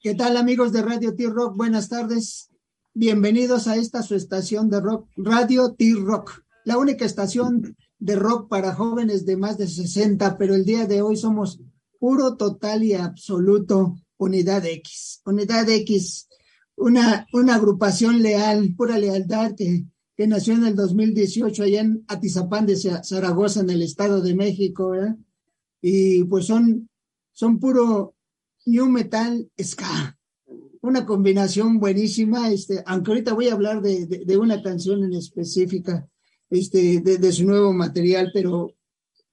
¿Qué tal amigos de Radio T-Rock? Buenas tardes. Bienvenidos a esta su estación de rock, Radio T-Rock, la única estación de rock para jóvenes de más de 60, pero el día de hoy somos puro, total y absoluto Unidad X. Unidad X, una, una agrupación leal, pura lealtad que, que nació en el 2018 allá en Atizapán de Zaragoza, en el Estado de México. Y pues son, son puro new metal ska. Una combinación buenísima, este, aunque ahorita voy a hablar de, de, una canción en específica, este, de, de, su nuevo material, pero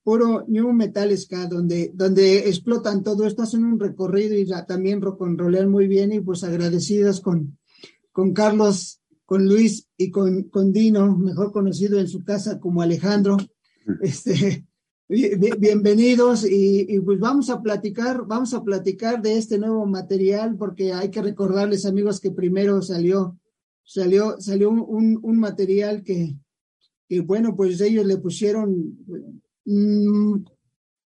puro new metal ska, donde, donde explotan todo. Esto, hacen un recorrido y también rock and rollean muy bien y pues agradecidas con, con Carlos, con Luis y con, con Dino, mejor conocido en su casa como Alejandro, este, Bienvenidos y, pues vamos a platicar, vamos a platicar de este nuevo material porque hay que recordarles amigos que primero salió, salió, salió un, un material que, que, bueno, pues ellos le pusieron, mm,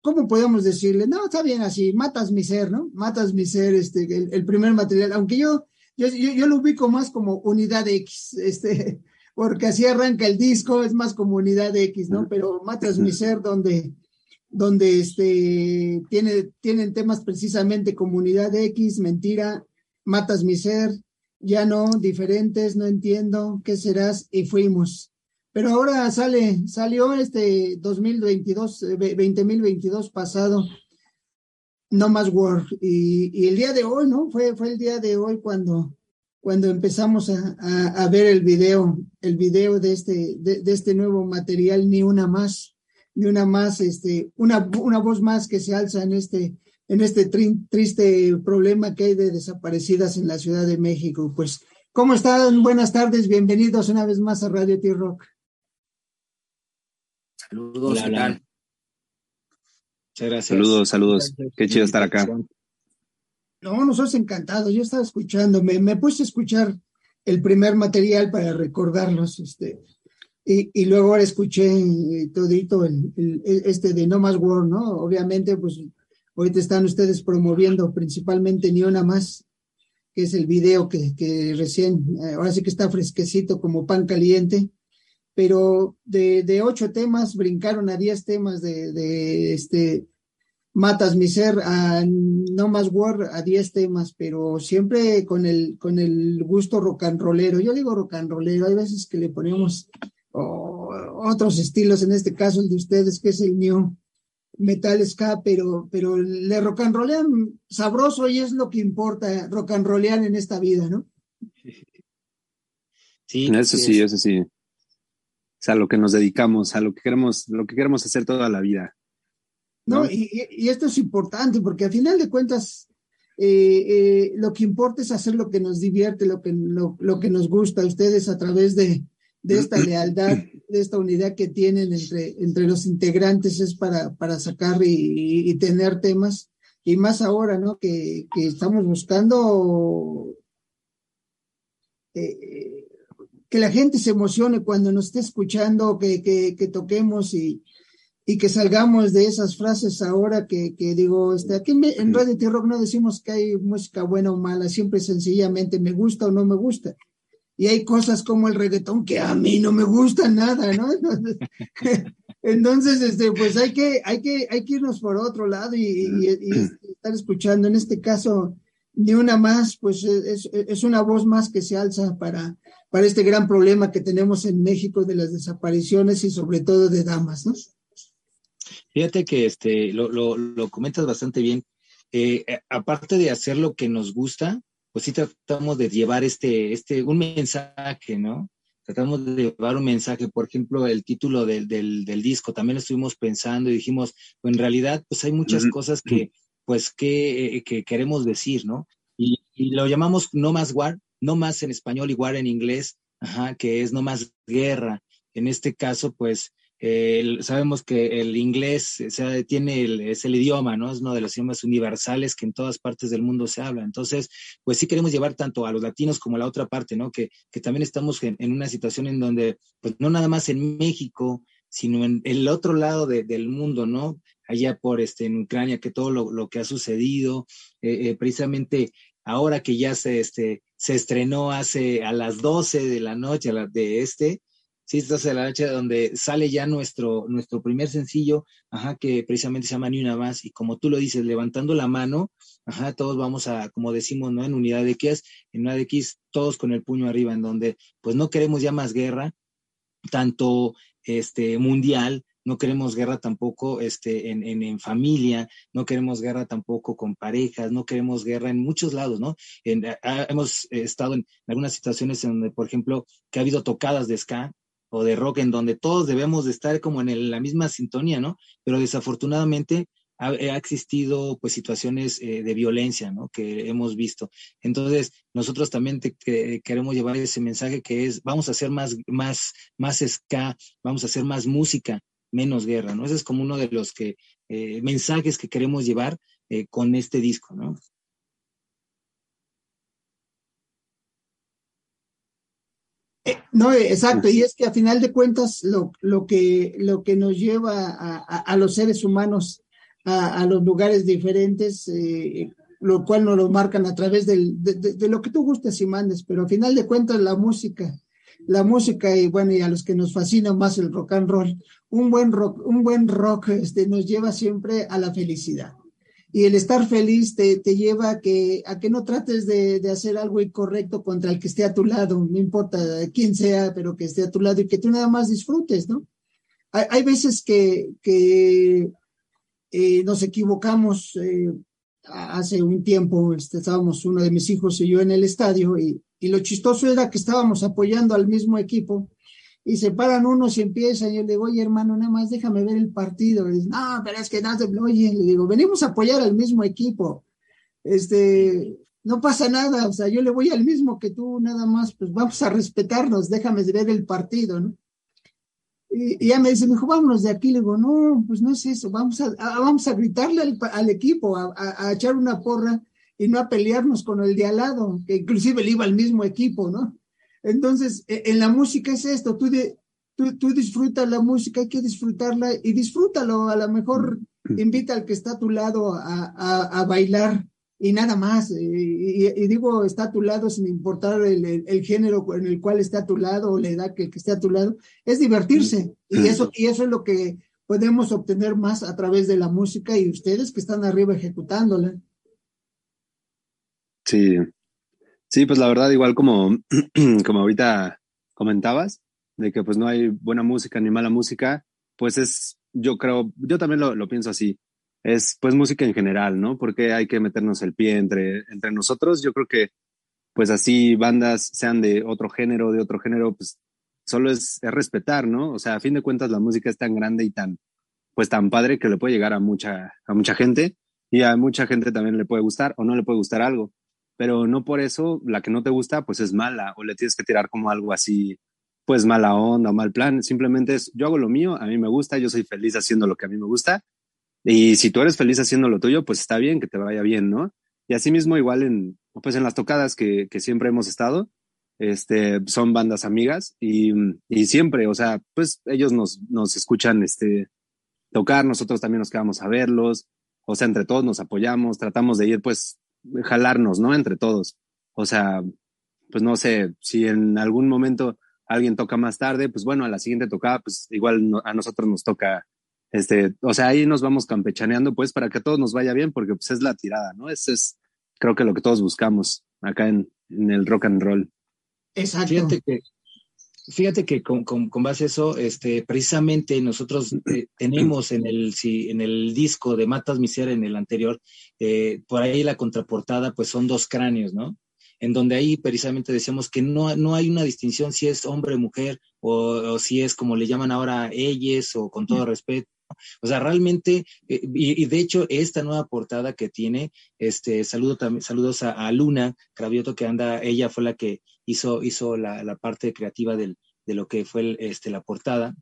¿cómo podemos decirle? No, está bien así, matas mi ser, ¿no? Matas mi ser, este, el, primer material, aunque yo, yo, yo, lo ubico más como unidad X, este, porque así arranca el disco, es más comunidad X, ¿no? Pero Matas mi ser, donde, donde este, tiene, tienen temas precisamente comunidad X, mentira, Matas mi ser, ya no, diferentes, no entiendo, ¿qué serás? Y fuimos. Pero ahora sale, salió este 2022, 2022 pasado, No Más Work, y, y el día de hoy, ¿no? Fue, fue el día de hoy cuando, cuando empezamos a, ver el video, el video de este, de, este nuevo material, ni una más, ni una más, este, una, una voz más que se alza en este, en este triste problema que hay de desaparecidas en la Ciudad de México. Pues, ¿cómo están? Buenas tardes, bienvenidos una vez más a Radio T-Rock. Saludos, Muchas gracias. Saludos, saludos. Qué chido estar acá. No, nosotros encantados. Yo estaba escuchando, me, me puse a escuchar el primer material para recordarlos, este, y, y luego ahora escuché eh, todito el, este de No Más War, ¿no? Obviamente, pues ahorita están ustedes promoviendo principalmente Ni Una Más, que es el video que, que recién, eh, ahora sí que está fresquecito como pan caliente, pero de, de ocho temas brincaron a diez temas de, de este Matas mi ser a No Más War a 10 temas, pero siempre con el, con el gusto rock and rollero. Yo digo rock and rollero, hay veces que le ponemos otros estilos, en este caso el de ustedes, que es el new metal ska, pero, pero le rock and rollean sabroso y es lo que importa, rock and rollean en esta vida, ¿no? Sí, eso sí, eso sí. O sea, a lo que nos dedicamos, a lo que queremos, lo que queremos hacer toda la vida. No, y, y, esto es importante porque al final de cuentas eh, eh, lo que importa es hacer lo que nos divierte, lo que, lo, lo que nos gusta a ustedes a través de, de esta lealtad, de esta unidad que tienen entre, entre los integrantes es para, para sacar y, y tener temas. Y más ahora, ¿no? Que, que estamos buscando eh, que la gente se emocione cuando nos esté escuchando, que, que, que toquemos y, y que salgamos de esas frases ahora que, que digo, este, aquí en, Radio T-Rock no decimos que hay música buena o mala, siempre sencillamente me gusta o no me gusta. Y hay cosas como el reggaetón que a mí no me gusta nada, ¿no? Entonces, este, pues hay que, hay que, hay que irnos por otro lado y, y, estar escuchando. En este caso, ni una más, pues es, es una voz más que se alza para, para este gran problema que tenemos en México de las desapariciones y sobre todo de damas, ¿no? Fíjate que este, lo, lo, lo comentas bastante bien. Eh, eh, aparte de hacer lo que nos gusta, pues sí tratamos de llevar este, este, un mensaje, ¿no? Tratamos de llevar un mensaje, por ejemplo, el título del, del, del disco, también estuvimos pensando y dijimos, pues en realidad, pues hay muchas cosas que, pues, que, eh, que queremos decir, ¿no? Y, y, lo llamamos no más war, no más en español y war en inglés, ajá, que es no más guerra. En este caso, pues, sabemos que el inglés o tiene el, es el idioma, ¿no? Es uno de los idiomas universales que en todas partes del mundo se habla. Entonces, pues sí queremos llevar tanto a los latinos como a la otra parte, ¿no? Que, que también estamos en, una situación en donde, pues no nada más en México, sino en el otro lado del mundo, ¿no? Allá por este, en Ucrania, que todo lo, lo que ha sucedido, eh, eh, precisamente ahora que ya se, este, se estrenó hace a las 12 de la noche, a la de este, 12 de la noche, donde sale ya nuestro, nuestro primer sencillo, ajá, que precisamente se llama Ni una más, y como tú lo dices, levantando la mano, ajá, todos vamos a, como decimos, ¿no? En unidad de X, en unidad de X, todos con el puño arriba, en donde, pues no queremos ya más guerra, tanto este mundial, no queremos guerra tampoco este, en, en, familia, no queremos guerra tampoco con parejas, no queremos guerra en muchos lados, ¿no? hemos estado en algunas situaciones en donde, por ejemplo, que ha habido tocadas de ska o de rock en donde todos debemos de estar como en la misma sintonía, ¿no? Pero desafortunadamente ha, existido pues situaciones eh, de violencia, ¿no? Que hemos visto. Entonces, nosotros también queremos llevar ese mensaje que es, vamos a hacer más, más, más ska, vamos a hacer más música, menos guerra, ¿no? Ese es como uno de los que, eh, mensajes que queremos llevar eh, con este disco, ¿no? Eh, no, exacto, y es que a final de cuentas lo, lo, que, lo que nos lleva a, a, los seres humanos a, a los lugares diferentes, lo cual nos lo marcan a través del, de, de, de, lo que tú gustes y mandes, pero a final de cuentas la música la música y bueno, y a los que nos fascina más el rock and roll, un buen rock, un buen rock este, nos lleva siempre a la felicidad. Y el estar feliz te, te lleva a que, a que no trates de, de, hacer algo incorrecto contra el que esté a tu lado, no importa quién sea, pero que esté a tu lado y que tú nada más disfrutes, ¿no? Hay, hay veces que, que eh, nos equivocamos. Eh, hace un tiempo este, estábamos uno de mis hijos y yo en el estadio y, y lo chistoso era que estábamos apoyando al mismo equipo y se paran unos y empiezan. Yo le digo, oye, hermano, nada más déjame ver el partido. No, pero es que no, oye, le digo, venimos a apoyar al mismo equipo. Este, no pasa nada, o sea, yo le voy al mismo que tú, nada más, pues vamos a respetarnos, déjame ver el partido, ¿no? Y, ya me dice, me dijo, vámonos de aquí. Le digo, no, pues no es eso, vamos a, vamos a gritarle al, equipo, a, a echar una porra y no a pelearnos con el de al lado, que inclusive le iba al mismo equipo, ¿no? Entonces, e, en la música es esto, tú, de, tú, tú disfrutas la música, hay que disfrutarla y disfrútalo, a lo mejor invita al que está a tu lado a, a, a bailar y nada más. Y, y, digo, está a tu lado sin importar el, el, el, género en el cual está a tu lado o la edad que, que esté a tu lado, es divertirse. Y eso, y eso es lo que podemos obtener más a través de la música y ustedes que están arriba ejecutándola. Sí, sí, pues la verdad, igual como, como ahorita comentabas, de que pues no hay buena música ni mala música, pues es, yo creo, yo también lo, lo pienso así, es pues música en general, ¿no? Porque hay que meternos el pie entre, entre nosotros. Yo creo que pues así bandas sean de otro género, de otro género, pues solo es, es respetar, ¿no? O sea, a fin de cuentas la música es tan grande y tan, pues tan padre que le puede llegar a mucha, a mucha gente y a mucha gente también le puede gustar o no le puede gustar algo pero no por eso la que no te gusta pues es mala o le tienes que tirar como algo así, pues mala onda o mal plan. Simplemente es, yo hago lo mío, a mí me gusta, yo soy feliz haciendo lo que a mí me gusta. Y si tú eres feliz haciendo lo tuyo, pues está bien, que te vaya bien, ¿no? Y así mismo igual en, pues en las tocadas que, que siempre hemos estado, este, son bandas amigas y, y siempre, o sea, pues ellos nos, nos escuchan, este, tocar, nosotros también nos quedamos a verlos, o sea, entre todos nos apoyamos, tratamos de ir pues jalarnos, ¿no? Entre todos. O sea, pues no sé, si en algún momento alguien toca más tarde, pues bueno, a la siguiente tocada, pues igual a nosotros nos toca, este, o sea, ahí nos vamos campechaneando, pues para que a todos nos vaya bien, porque pues es la tirada, ¿no? Eso es, creo que lo que todos buscamos acá en, en el rock and roll. Exacto. Fíjate que, Fíjate que con, con, con, base a eso, este, precisamente nosotros eh, tenemos en el, si, en el disco de Matas Miser, en el anterior, eh, por ahí la contraportada, pues son dos cráneos, ¿no? En donde ahí precisamente decíamos que no, no hay una distinción si es hombre o mujer, o, o si es como le llaman ahora ellos, o con todo respeto. O sea, realmente, eh, y, y, de hecho, esta nueva portada que tiene, este, saludo saludos a, a Luna Cravioto, que anda, ella fue la que hizo, hizo la, la parte creativa del, de lo que fue este, la portada.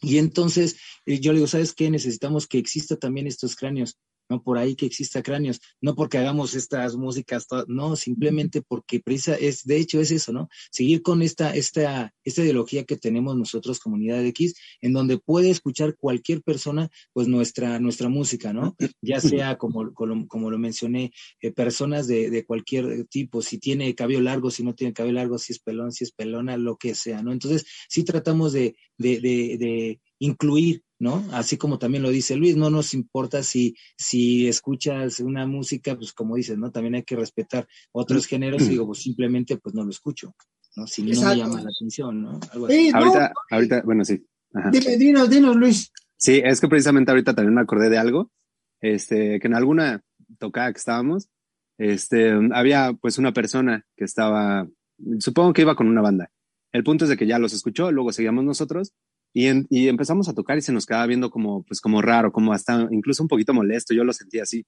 Y entonces eh, yo le digo, ¿sabes qué? Necesitamos que exista también estos cráneos, no por ahí que exista cráneos, no porque hagamos estas músicas, no, simplemente porque precisa, es, de hecho es eso, ¿no? Seguir con esta, esta, esta ideología que tenemos nosotros, comunidad X, en donde puede escuchar cualquier persona, pues nuestra, nuestra música, ¿no? Ya sea como, como, lo mencioné, eh, personas de, de, cualquier tipo, si tiene cabello largo, si no tiene cabello largo, si es pelón, si es pelona, lo que sea, ¿no? Entonces, sí tratamos de, de, de incluir ¿no? Así como también lo dice Luis, no nos importa si, si escuchas una música, pues como dices, ¿no? También hay que respetar otros géneros y digo, pues simplemente pues no lo escucho, ¿no? Si no me llama la atención, ¿no? ahorita, ahorita, bueno, sí. Dime, dinos, dinos, Luis. Sí, es que precisamente ahorita también me acordé de algo, este, que en alguna tocada que estábamos, este, había pues una persona que estaba, supongo que iba con una banda. El punto es de que ya los escuchó, luego seguíamos nosotros y, y, empezamos a tocar y se nos quedaba viendo como, pues como raro, como hasta incluso un poquito molesto, yo lo sentía así.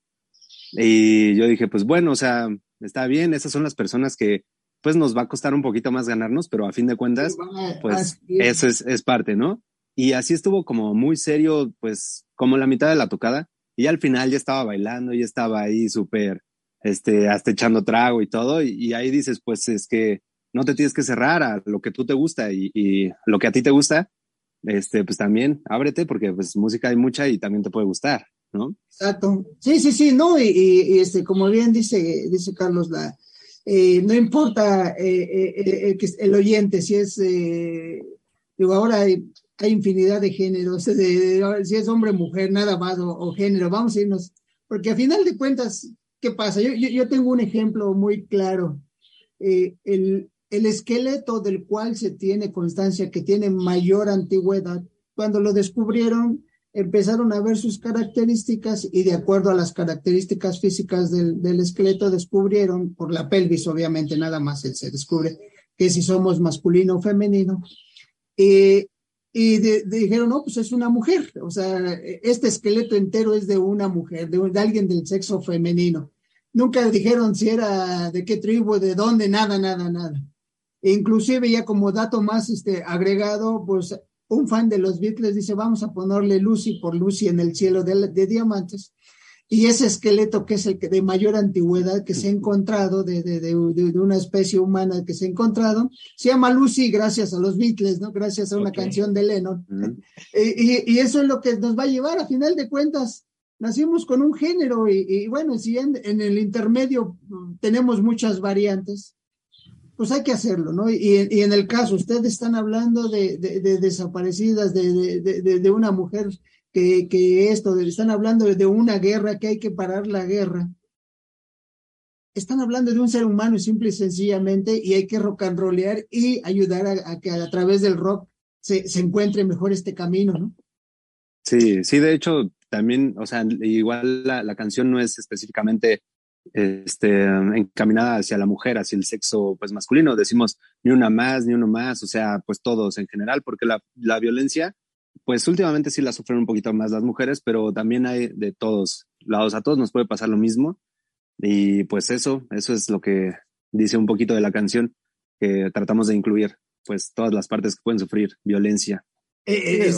Y yo dije, pues bueno, o sea, está bien, esas son las personas que pues nos va a costar un poquito más ganarnos, pero a fin de cuentas, pues eso es, es parte, ¿no? Y así estuvo como muy serio, pues como la mitad de la tocada. Y al final ya estaba bailando, y estaba ahí súper, este, hasta echando trago y todo. Y, y, ahí dices, pues es que no te tienes que cerrar a lo que tú te gusta y, y lo que a ti te gusta, este, pues también ábrete porque pues música hay mucha y también te puede gustar, ¿no? Exacto. Sí, sí, sí, no, y, y este, como bien dice, dice Carlos, la, eh, no importa eh, eh, el oyente, si es, digo, ahora hay, hay, infinidad de géneros, si es hombre, mujer, nada más, o, o, género, vamos a irnos, porque a final de cuentas, ¿qué pasa? Yo, yo, yo tengo un ejemplo muy claro. el, el esqueleto del cual se tiene constancia que tiene mayor antigüedad, cuando lo descubrieron, empezaron a ver sus características y de acuerdo a las características físicas del, esqueleto descubrieron, por la pelvis obviamente nada más se descubre que si somos masculino o femenino, y dijeron, no, pues es una mujer, o sea, este esqueleto entero es de una mujer, de alguien del sexo femenino. Nunca dijeron si era de qué tribu, de dónde, nada, nada, nada. Inclusive ya como dato más este, agregado, pues un fan de los Beatles dice, vamos a ponerle Lucy por Lucy en el cielo de, de diamantes. Y ese esqueleto que es el que de mayor antigüedad que se ha encontrado, de, de, de, una especie humana que se ha encontrado, se llama Lucy gracias a los Beatles, ¿no? Gracias a una canción de Lennon. y, y, eso es lo que nos va a llevar, a final de cuentas, nacimos con un género y, y bueno, si en, en, el intermedio mm, tenemos muchas variantes, pues hay que hacerlo, ¿no? Y, en el caso, ustedes están hablando de, desaparecidas, de, una mujer que, esto, están hablando de una guerra, que hay que parar la guerra. Están hablando de un ser humano simple y sencillamente y hay que rock and rollear y ayudar a, que a través del rock se, encuentre mejor este camino, ¿no? Sí, sí, de hecho, también, o sea, igual la canción no es específicamente este, encaminada hacia la mujer, hacia el sexo pues masculino. Decimos ni una más, ni uno más, o sea, pues todos en general, porque la, la violencia, pues últimamente sí la sufren un poquito más las mujeres, pero también hay de todos lados, a todos nos puede pasar lo mismo. Y pues eso, eso es lo que dice un poquito de la canción, que tratamos de incluir, pues todas las partes que pueden sufrir violencia. Eh,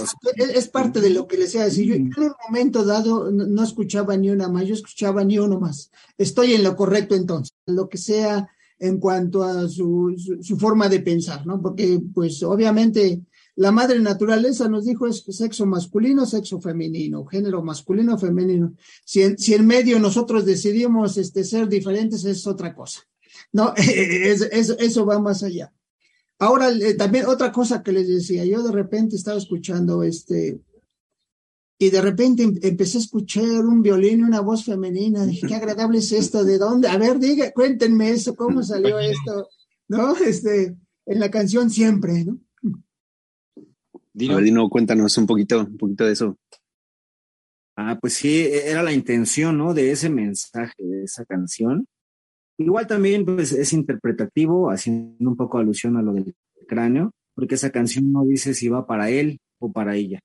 es, parte de lo que les iba a decir. Yo, en un momento dado no, escuchaba ni una más, yo escuchaba ni uno más. Estoy en lo correcto entonces, lo que sea en cuanto a su, su, forma de pensar, ¿no? Porque, pues, obviamente, la madre naturaleza nos dijo es sexo masculino, sexo femenino, género masculino, femenino. Si en, si en medio nosotros decidimos este, ser diferentes, es otra cosa. No, es, eso va más allá. Ahora, eh, también otra cosa que les decía, yo de repente estaba escuchando este, y de repente em, empecé a escuchar un violín y una voz femenina. Dije, qué agradable es esto, ¿de dónde? A ver, diga, cuéntenme eso, cómo salió esto, ¿no? Este, en la canción siempre, ¿no? Dino. Dino, cuéntanos un poquito, un poquito de eso. Ah, pues sí, e-, era la intención, ¿no? De ese mensaje, de esa canción. Igual también pues, es interpretativo, haciendo un poco alusión a lo del cráneo, porque esa canción no dice si va para él o para ella.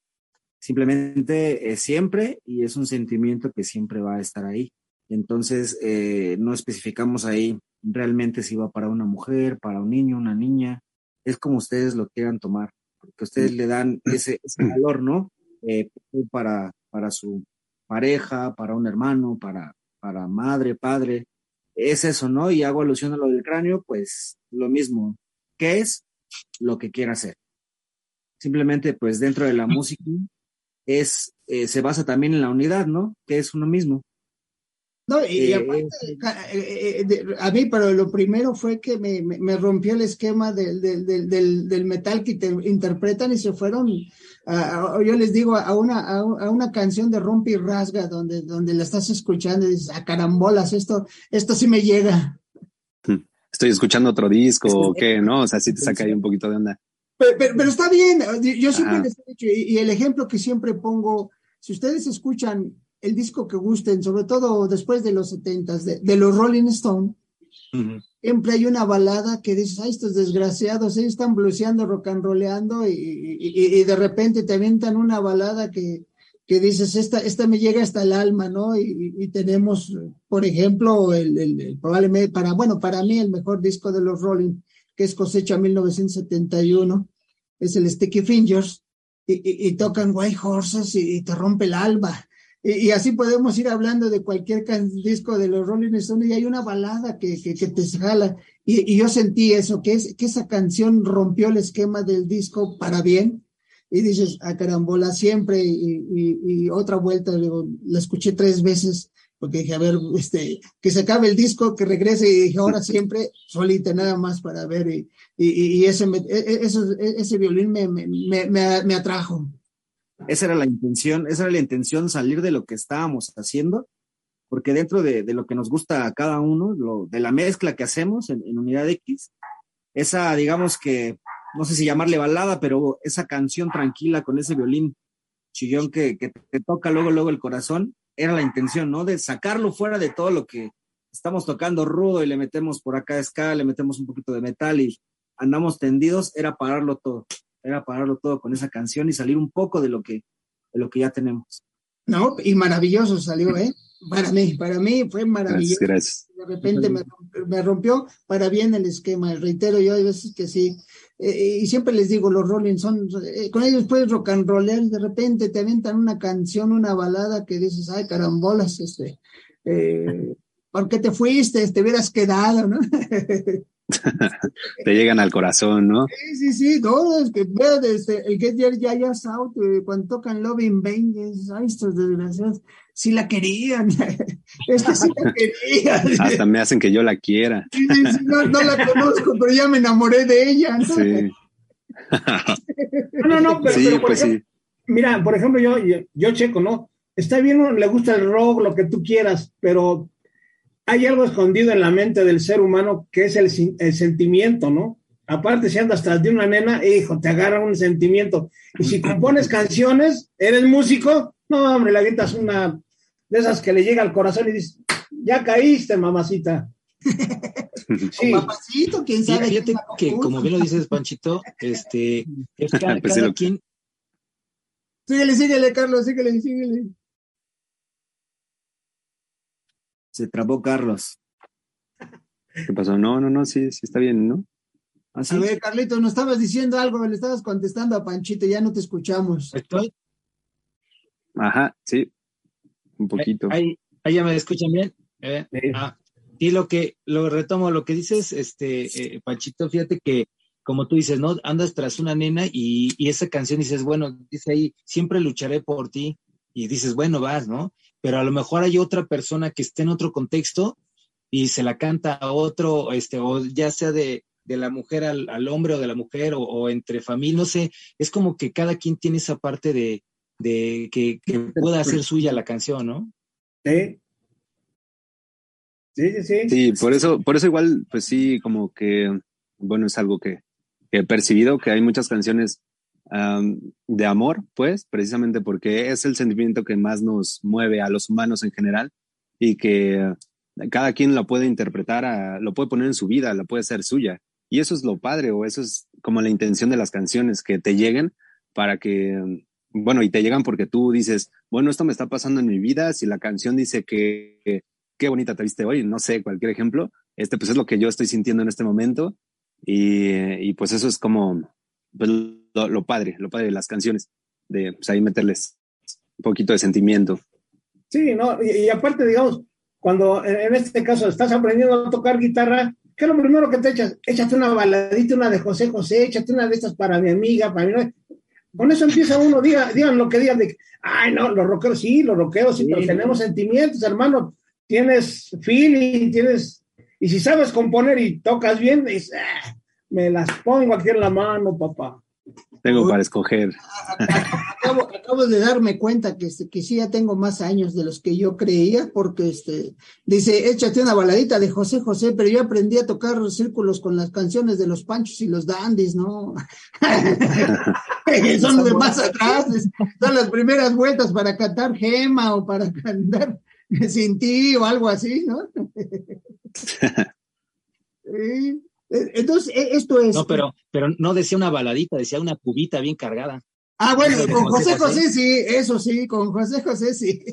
Simplemente es siempre y es un sentimiento que siempre va a estar ahí. Entonces, eh, no especificamos ahí realmente si va para una mujer, para un niño, una niña. Es como ustedes lo quieran tomar, porque ustedes le dan ese, ese valor, ¿no? Eh, para, para, su, pareja, para un hermano, para, para madre, padre. Es eso, ¿no? Y hago alusión a lo del cráneo, pues lo mismo. ¿Qué es? Lo que quiera hacer. Simplemente, pues dentro de la música es, eh, se basa también en la unidad, ¿no? Que es uno mismo. No, y, aparte, eh, eh, a mí, pero lo primero fue que me, me, rompió el esquema del, del, del, del, metal que te interpretan y se fueron, yo les digo, a una, a, una canción de rompe y rasga, donde, donde la estás escuchando y dices, a ah, carambolas, esto, esto sí me llega. Estoy escuchando otro disco o qué, ¿no? O sea, sí te saca ahí un poquito de onda. Pero, pero, está bien, yo siempre les he dicho, y, y el ejemplo que siempre pongo, si ustedes escuchan el disco que gusten, sobre todo después de los setentas, de, los Rolling Stone, siempre hay una balada que dices, ay, estos desgraciados, ellos están bluseando, rock and rollando, y, y, de repente te avientan una balada que, que dices, esta, esta me llega hasta el alma, ¿no? Y, tenemos, por ejemplo, el, el, probablemente, para, bueno, para mí el mejor disco de los Rolling, que es Cosecha 1971, es el Sticky Fingers, y, tocan White Horses y, te rompe el alma. Y, así podemos ir hablando de cualquier disco de los Rolling Stones y hay una balada que, que, te jala. Y, yo sentí eso, que, es, que esa canción rompió el esquema del disco para bien. Y dices, a carambola, siempre. Y, otra vuelta, la escuché tres veces porque dije, a ver, este, que se acabe el disco, que regrese y dije, ahora siempre solita, nada más para ver. Y, y, ese, e, e, ese violín me, me, me, me atrajo. Esa era la intención, esa era la intención, salir de lo que estábamos haciendo, porque dentro de, lo que nos gusta a cada uno, lo, de la mezcla que hacemos en, Unidad X, esa, digamos que, no sé si llamarle balada, pero esa canción tranquila con ese violín chillón que, que te toca luego, luego el corazón, era la intención, ¿no? De sacarlo fuera de todo lo que estamos tocando rudo y le metemos por acá ska, le metemos un poquito de metal y andamos tendidos, era pararlo todo era pararlo todo con esa canción y salir un poco de lo que, de lo que ya tenemos. No, y maravilloso salió, ¿eh? Para mí, para mí fue maravilloso. Gracias, De repente me, rompió para bien el esquema. Reitero yo hay veces que sí. Eh, y siempre les digo, los Rolling son, eh, con ellos puedes rock and roller, de repente te aventan una canción, una balada que dices, ay, carambolas, este, eh, ¿por qué te fuiste? Te hubieras quedado, ¿no? te llegan al corazón, ¿no? Sí, sí, sí, todos, que veo desde el Get Your Yayas Out, eh, cuando tocan Love in Vain, ay, estos desgraciados, sí la querían, esta sí la querían. Hasta me hacen que yo la quiera. Sí, sí, sí, no, la conozco, pero ya me enamoré de ella, ¿no? Sí. no, no, pero, sí, pues sí. mira, por ejemplo, yo, yo, yo checo, ¿no? Está bien, le gusta el rock, lo que tú quieras, pero hay algo escondido en la mente del ser humano que es el, sentimiento, ¿no? Aparte, si andas tras de una nena, hijo, te agarra un sentimiento. Y si compones canciones, eres músico, no, hombre, le avientas una de esas que le llega al corazón y dices, ya caíste, mamacita. Sí. Papacito, quién sabe. Fíjate que, como bien lo dices, Panchito, este, es cada, pues quien. Síguele, síguele, Carlos, síguele, síguele. Se trabó Carlos. ¿Qué pasó? No, no, no, sí, sí está bien, ¿no? Así. A ver, Carlito, nos estabas diciendo algo, le estabas contestando a Panchito, ya no te escuchamos. ¿Estoy? Ajá, sí, un poquito. Ahí, ahí ya me escuchan bien. Eh, ah, y lo que, lo retomo, lo que dices, este, eh, Panchito, fíjate que, como tú dices, ¿no? Andas tras una nena y, y esa canción dices, bueno, dice ahí, siempre lucharé por ti, y dices, bueno, vas, ¿no? pero a lo mejor hay otra persona que esté en otro contexto y se la canta a otro, este, o ya sea de, de la mujer al, al, hombre o de la mujer o, entre familia, no sé, es como que cada quien tiene esa parte de, de que, que, pueda hacer suya la canción, ¿no? Sí. Sí, sí, sí. Sí, por eso, por eso igual, pues sí, como que, bueno, es algo que, que he percibido, que hay muchas canciones de amor, pues, precisamente porque es el sentimiento que más nos mueve a los humanos en general y que cada quien lo puede interpretar, lo puede poner en su vida, la puede ser suya. Y eso es lo padre, o eso es como la intención de las canciones, que te lleguen para que, bueno, y te llegan porque tú dices, bueno, esto me está pasando en mi vida, si la canción dice que, qué bonita te viste hoy, no sé, cualquier ejemplo, este pues es lo que yo estoy sintiendo en este momento y pues eso es como, pues, lo, padre, lo padre de las canciones, de pues, ahí meterles un poquito de sentimiento. Sí, no, y, aparte, digamos, cuando en este caso estás aprendiendo a tocar guitarra, ¿qué es lo primero que te echas? Échate una baladita, una de José José, échate una de estas para mi amiga, para mi Con eso empieza uno, diga, digan lo que digan de, ay, no, los rockeros sí, los rockeros sí, pero tenemos sentimientos, hermano, tienes feeling, tienes, y si sabes componer y tocas bien, dices, ah, me las pongo aquí en la mano, papá. Tengo para escoger. Acabo, de darme cuenta que, este, que sí ya tengo más años de los que yo creía, porque este, dice, échate una baladita de José José, pero yo aprendí a tocar los círculos con las canciones de los Panchos y los Dandis, ¿no? son de más atrás, son las primeras vueltas para cantar Gema o para cantar Sin ti o algo así, ¿no? sí. Eh, entonces, e, esto es. No, pero, pero no decía una baladita, decía una cubita bien cargada. Ah, bueno, con José José, sí, eso sí, con José José sí.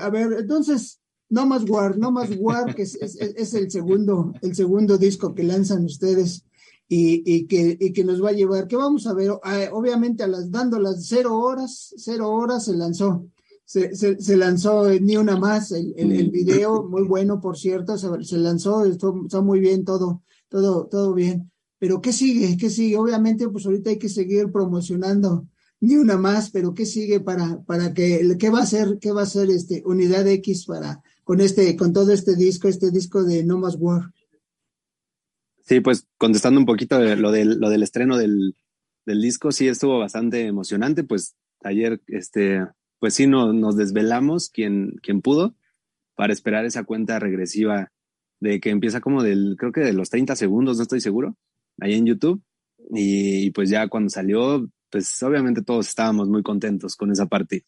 a ver, entonces, No Más War, No Más War, que es, el segundo, el segundo disco que lanzan ustedes y, que, y que nos va a llevar, que vamos a ver, ah, obviamente a las, dando las cero horas, cero horas se lanzó se, lanzó ni una más el, el, video, muy bueno, por cierto, se, lanzó, está muy bien todo, todo, todo bien. Pero ¿qué sigue? ¿Qué sigue? Obviamente, pues ahorita hay que seguir promocionando ni una más, pero ¿qué sigue para, para que, qué va a ser, qué va a ser este Unidad X para, con este, con todo este disco, este disco de No Más War? Sí, pues contestando un poquito de lo del, lo del estreno del, del disco, sí estuvo bastante emocionante, pues ayer, este, pues sí, no, nos desvelamos quien, quien pudo para esperar esa cuenta regresiva de que empieza como del, creo que de los 30 segundos, no estoy seguro, ahí en YouTube. Y, pues ya cuando salió, pues obviamente todos estábamos muy contentos con esa parte.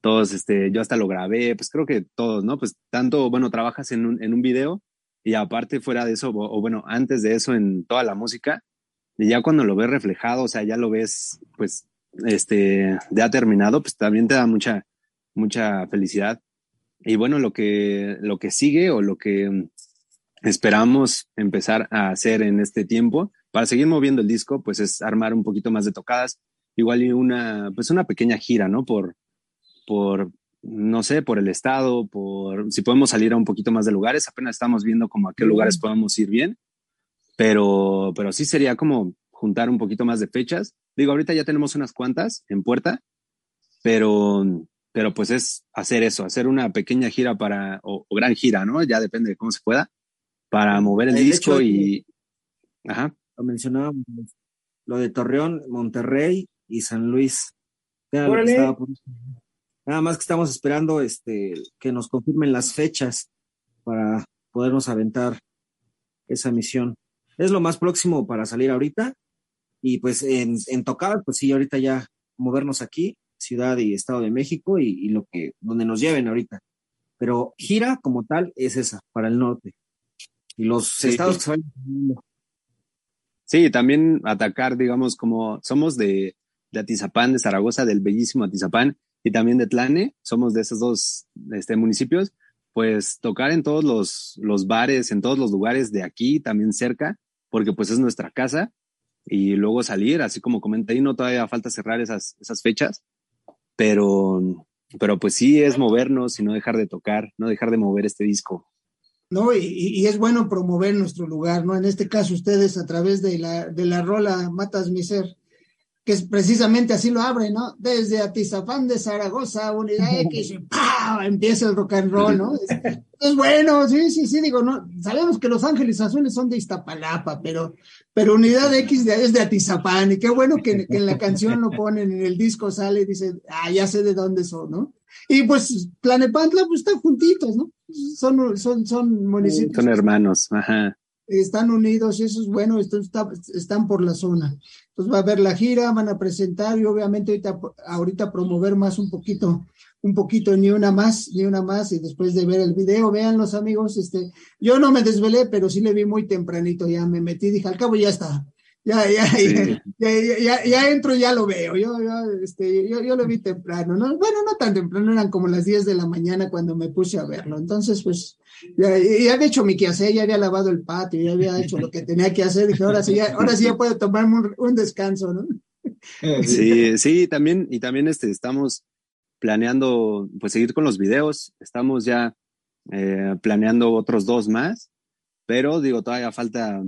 Todos, este, yo hasta lo grabé, pues creo que todos, ¿no? Pues tanto, bueno, trabajas en un, en un video y aparte fuera de eso, o, o bueno, antes de eso en toda la música, y ya cuando lo ves reflejado, o sea, ya lo ves, pues este, ya terminado, pues también te da mucha, mucha felicidad. Y bueno, lo que, lo que sigue o lo que esperamos empezar a hacer en este tiempo para seguir moviendo el disco, pues es armar un poquito más de tocadas, igual y una, pues una pequeña gira, ¿no? Por, por, no sé, por el estado, por si podemos salir a un poquito más de lugares, apenas estamos viendo como a qué lugares podemos ir bien, pero, pero sí sería como juntar un poquito más de fechas. Digo, ahorita ya tenemos unas cuantas en puerta, pero, pero pues es hacer eso, hacer una pequeña gira para, o, gran gira, ¿no? Ya depende de cómo se pueda, para mover el, disco y... Ajá. Lo mencionábamos, lo de Torreón, Monterrey y San Luis. Nada más que estamos esperando este, que nos confirmen las fechas para podernos aventar esa misión. Es lo más próximo para salir ahorita y pues en, en tocadas, pues sí, ahorita ya movernos aquí, Ciudad y Estado de México y, lo que, donde nos lleven ahorita. Pero gira como tal es esa, para el norte. Y los estados que se vayan. Sí, también atacar, digamos, como somos de, de Atizapán, de Zaragoza, del bellísimo Atizapán y también de Tlane, somos de esos dos este, municipios, pues tocar en todos los, los bares, en todos los lugares de aquí, también cerca, porque pues es nuestra casa y luego salir, así como comenté, y no todavía falta cerrar esas, esas fechas, pero, pero pues sí es movernos y no dejar de tocar, no dejar de mover este disco. No, y, es bueno promover nuestro lugar, ¿no? En este caso, ustedes a través de la, de la rola Matas mi ser, que es precisamente así lo abre, ¿no? Desde Atizapán de Zaragoza, Unidad X, y empieza el rock and roll, ¿no? Es, bueno, sí, sí, sí, digo, no, sabemos que Los Ángeles Azules son de Iztapalapa, pero, pero Unidad X de, es de Atizapán, y qué bueno que, en la canción lo ponen, en el disco sale y dice, ah, ya sé de dónde son, ¿no? Y pues Tlanepantla, pues están juntitos, ¿no? Son, son, son municipios. Son hermanos, ajá están unidos y eso es bueno, están por la zona. Entonces va a haber la gira, van a presentar y obviamente ahorita, ahorita promover más un poquito, un poquito, ni una más, ni una más, y después de ver el video, vean los amigos, este, yo no me desvelé, pero sí le vi muy tempranito, ya me metí, dije, al cabo ya está, ya, ya, ya, ya, ya, entro y ya lo veo. Yo, yo, este, yo, yo, lo vi temprano, ¿no? Bueno, no tan temprano, eran como las 10 de la mañana cuando me puse a verlo. Entonces, pues, ya, ya había hecho mi quehacer, ya había lavado el patio, ya había hecho lo que tenía que hacer. Dije, ahora sí, ya, ahora sí ya puedo tomarme un, un descanso, ¿no? Sí, sí, también, y también este, estamos planeando pues seguir con los videos. Estamos ya eh, planeando otros dos más, pero digo, todavía falta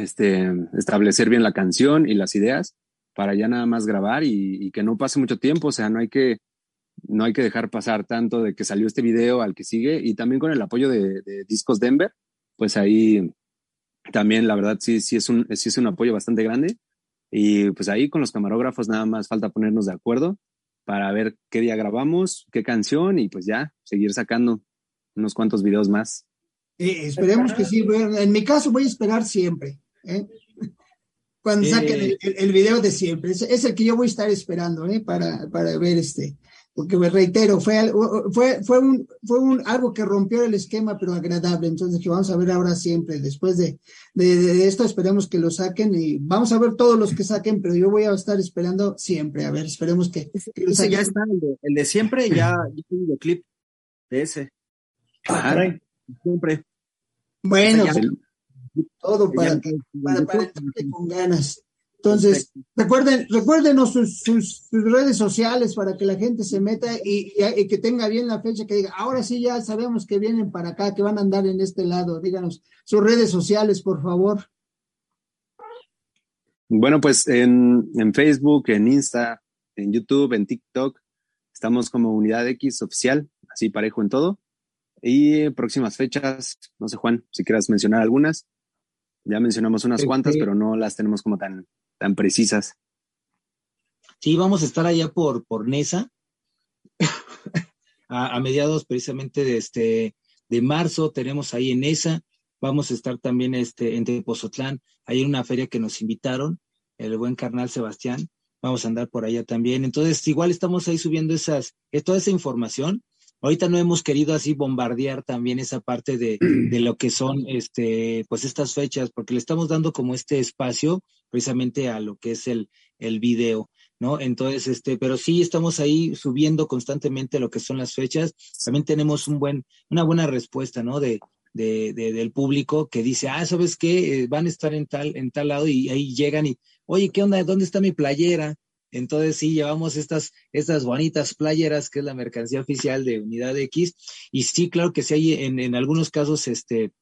este, establecer bien la canción y las ideas para ya nada más grabar y, que no pase mucho tiempo, o sea, no hay que no hay que dejar pasar tanto de que salió este video al que sigue y también con el apoyo de, Discos Denver, pues ahí también la verdad sí, sí, es un, sí es un apoyo bastante grande y pues ahí con los camarógrafos nada más falta ponernos de acuerdo para ver qué día grabamos, qué canción y pues ya seguir sacando unos cuantos videos más. Eh, esperemos que sí. En mi caso voy a esperar siempre. ¿Eh? Cuando saquen el, el, video de siempre. Es, el que yo voy a estar esperando ¿eh? para, para ver este. Porque me reitero, fue, fue, fue, un, fue un, algo que rompió el esquema, pero agradable. Entonces, que vamos a ver ahora siempre. Después de, de, esto, esperemos que lo saquen y vamos a ver todos los que saquen, pero yo voy a estar esperando siempre. A ver, esperemos que. ya está, el de, siempre, ya, ya el videoclip de ese. Siempre. Bueno, todo para, para, para, con ganas. Entonces, recuerden, recuérdenos sus, sus, redes sociales para que la gente se meta y, que tenga bien la fecha, que diga, ahora sí ya sabemos que vienen para acá, que van a andar en este lado. Díganos sus redes sociales, por favor. Bueno, pues en, en Facebook, en Insta, en YouTube, en TikTok, estamos como Unidad X oficial, así parejo en todo. Y próximas fechas, no sé, Juan, si quieras mencionar algunas. Ya mencionamos unas cuantas, pero no las tenemos como tan, tan precisas. Sí, vamos a estar allá por, por Nesa, a, mediados precisamente de, este, de marzo, tenemos ahí en Nesa, vamos a estar también este, en Tepozotlán, hay una feria que nos invitaron, el buen carnal Sebastián, vamos a andar por allá también. Entonces, igual estamos ahí subiendo esas, toda esa información Ahorita no hemos querido así bombardear también esa parte de, de, lo que son este, pues estas fechas, porque le estamos dando como este espacio precisamente a lo que es el, el video, ¿no? Entonces, este, pero sí estamos ahí subiendo constantemente lo que son las fechas. También tenemos un buen, una buena respuesta, ¿no? De, de, de, del público que dice, ah, ¿sabes qué? Eh, van a estar en tal, en tal lado y ahí llegan y, oye, ¿qué onda? ¿Dónde está mi playera? Entonces sí, llevamos estas, estas bonitas playeras, que es la mercancía oficial de Unidad X. Y sí, claro que sí hay en, en algunos casos, este,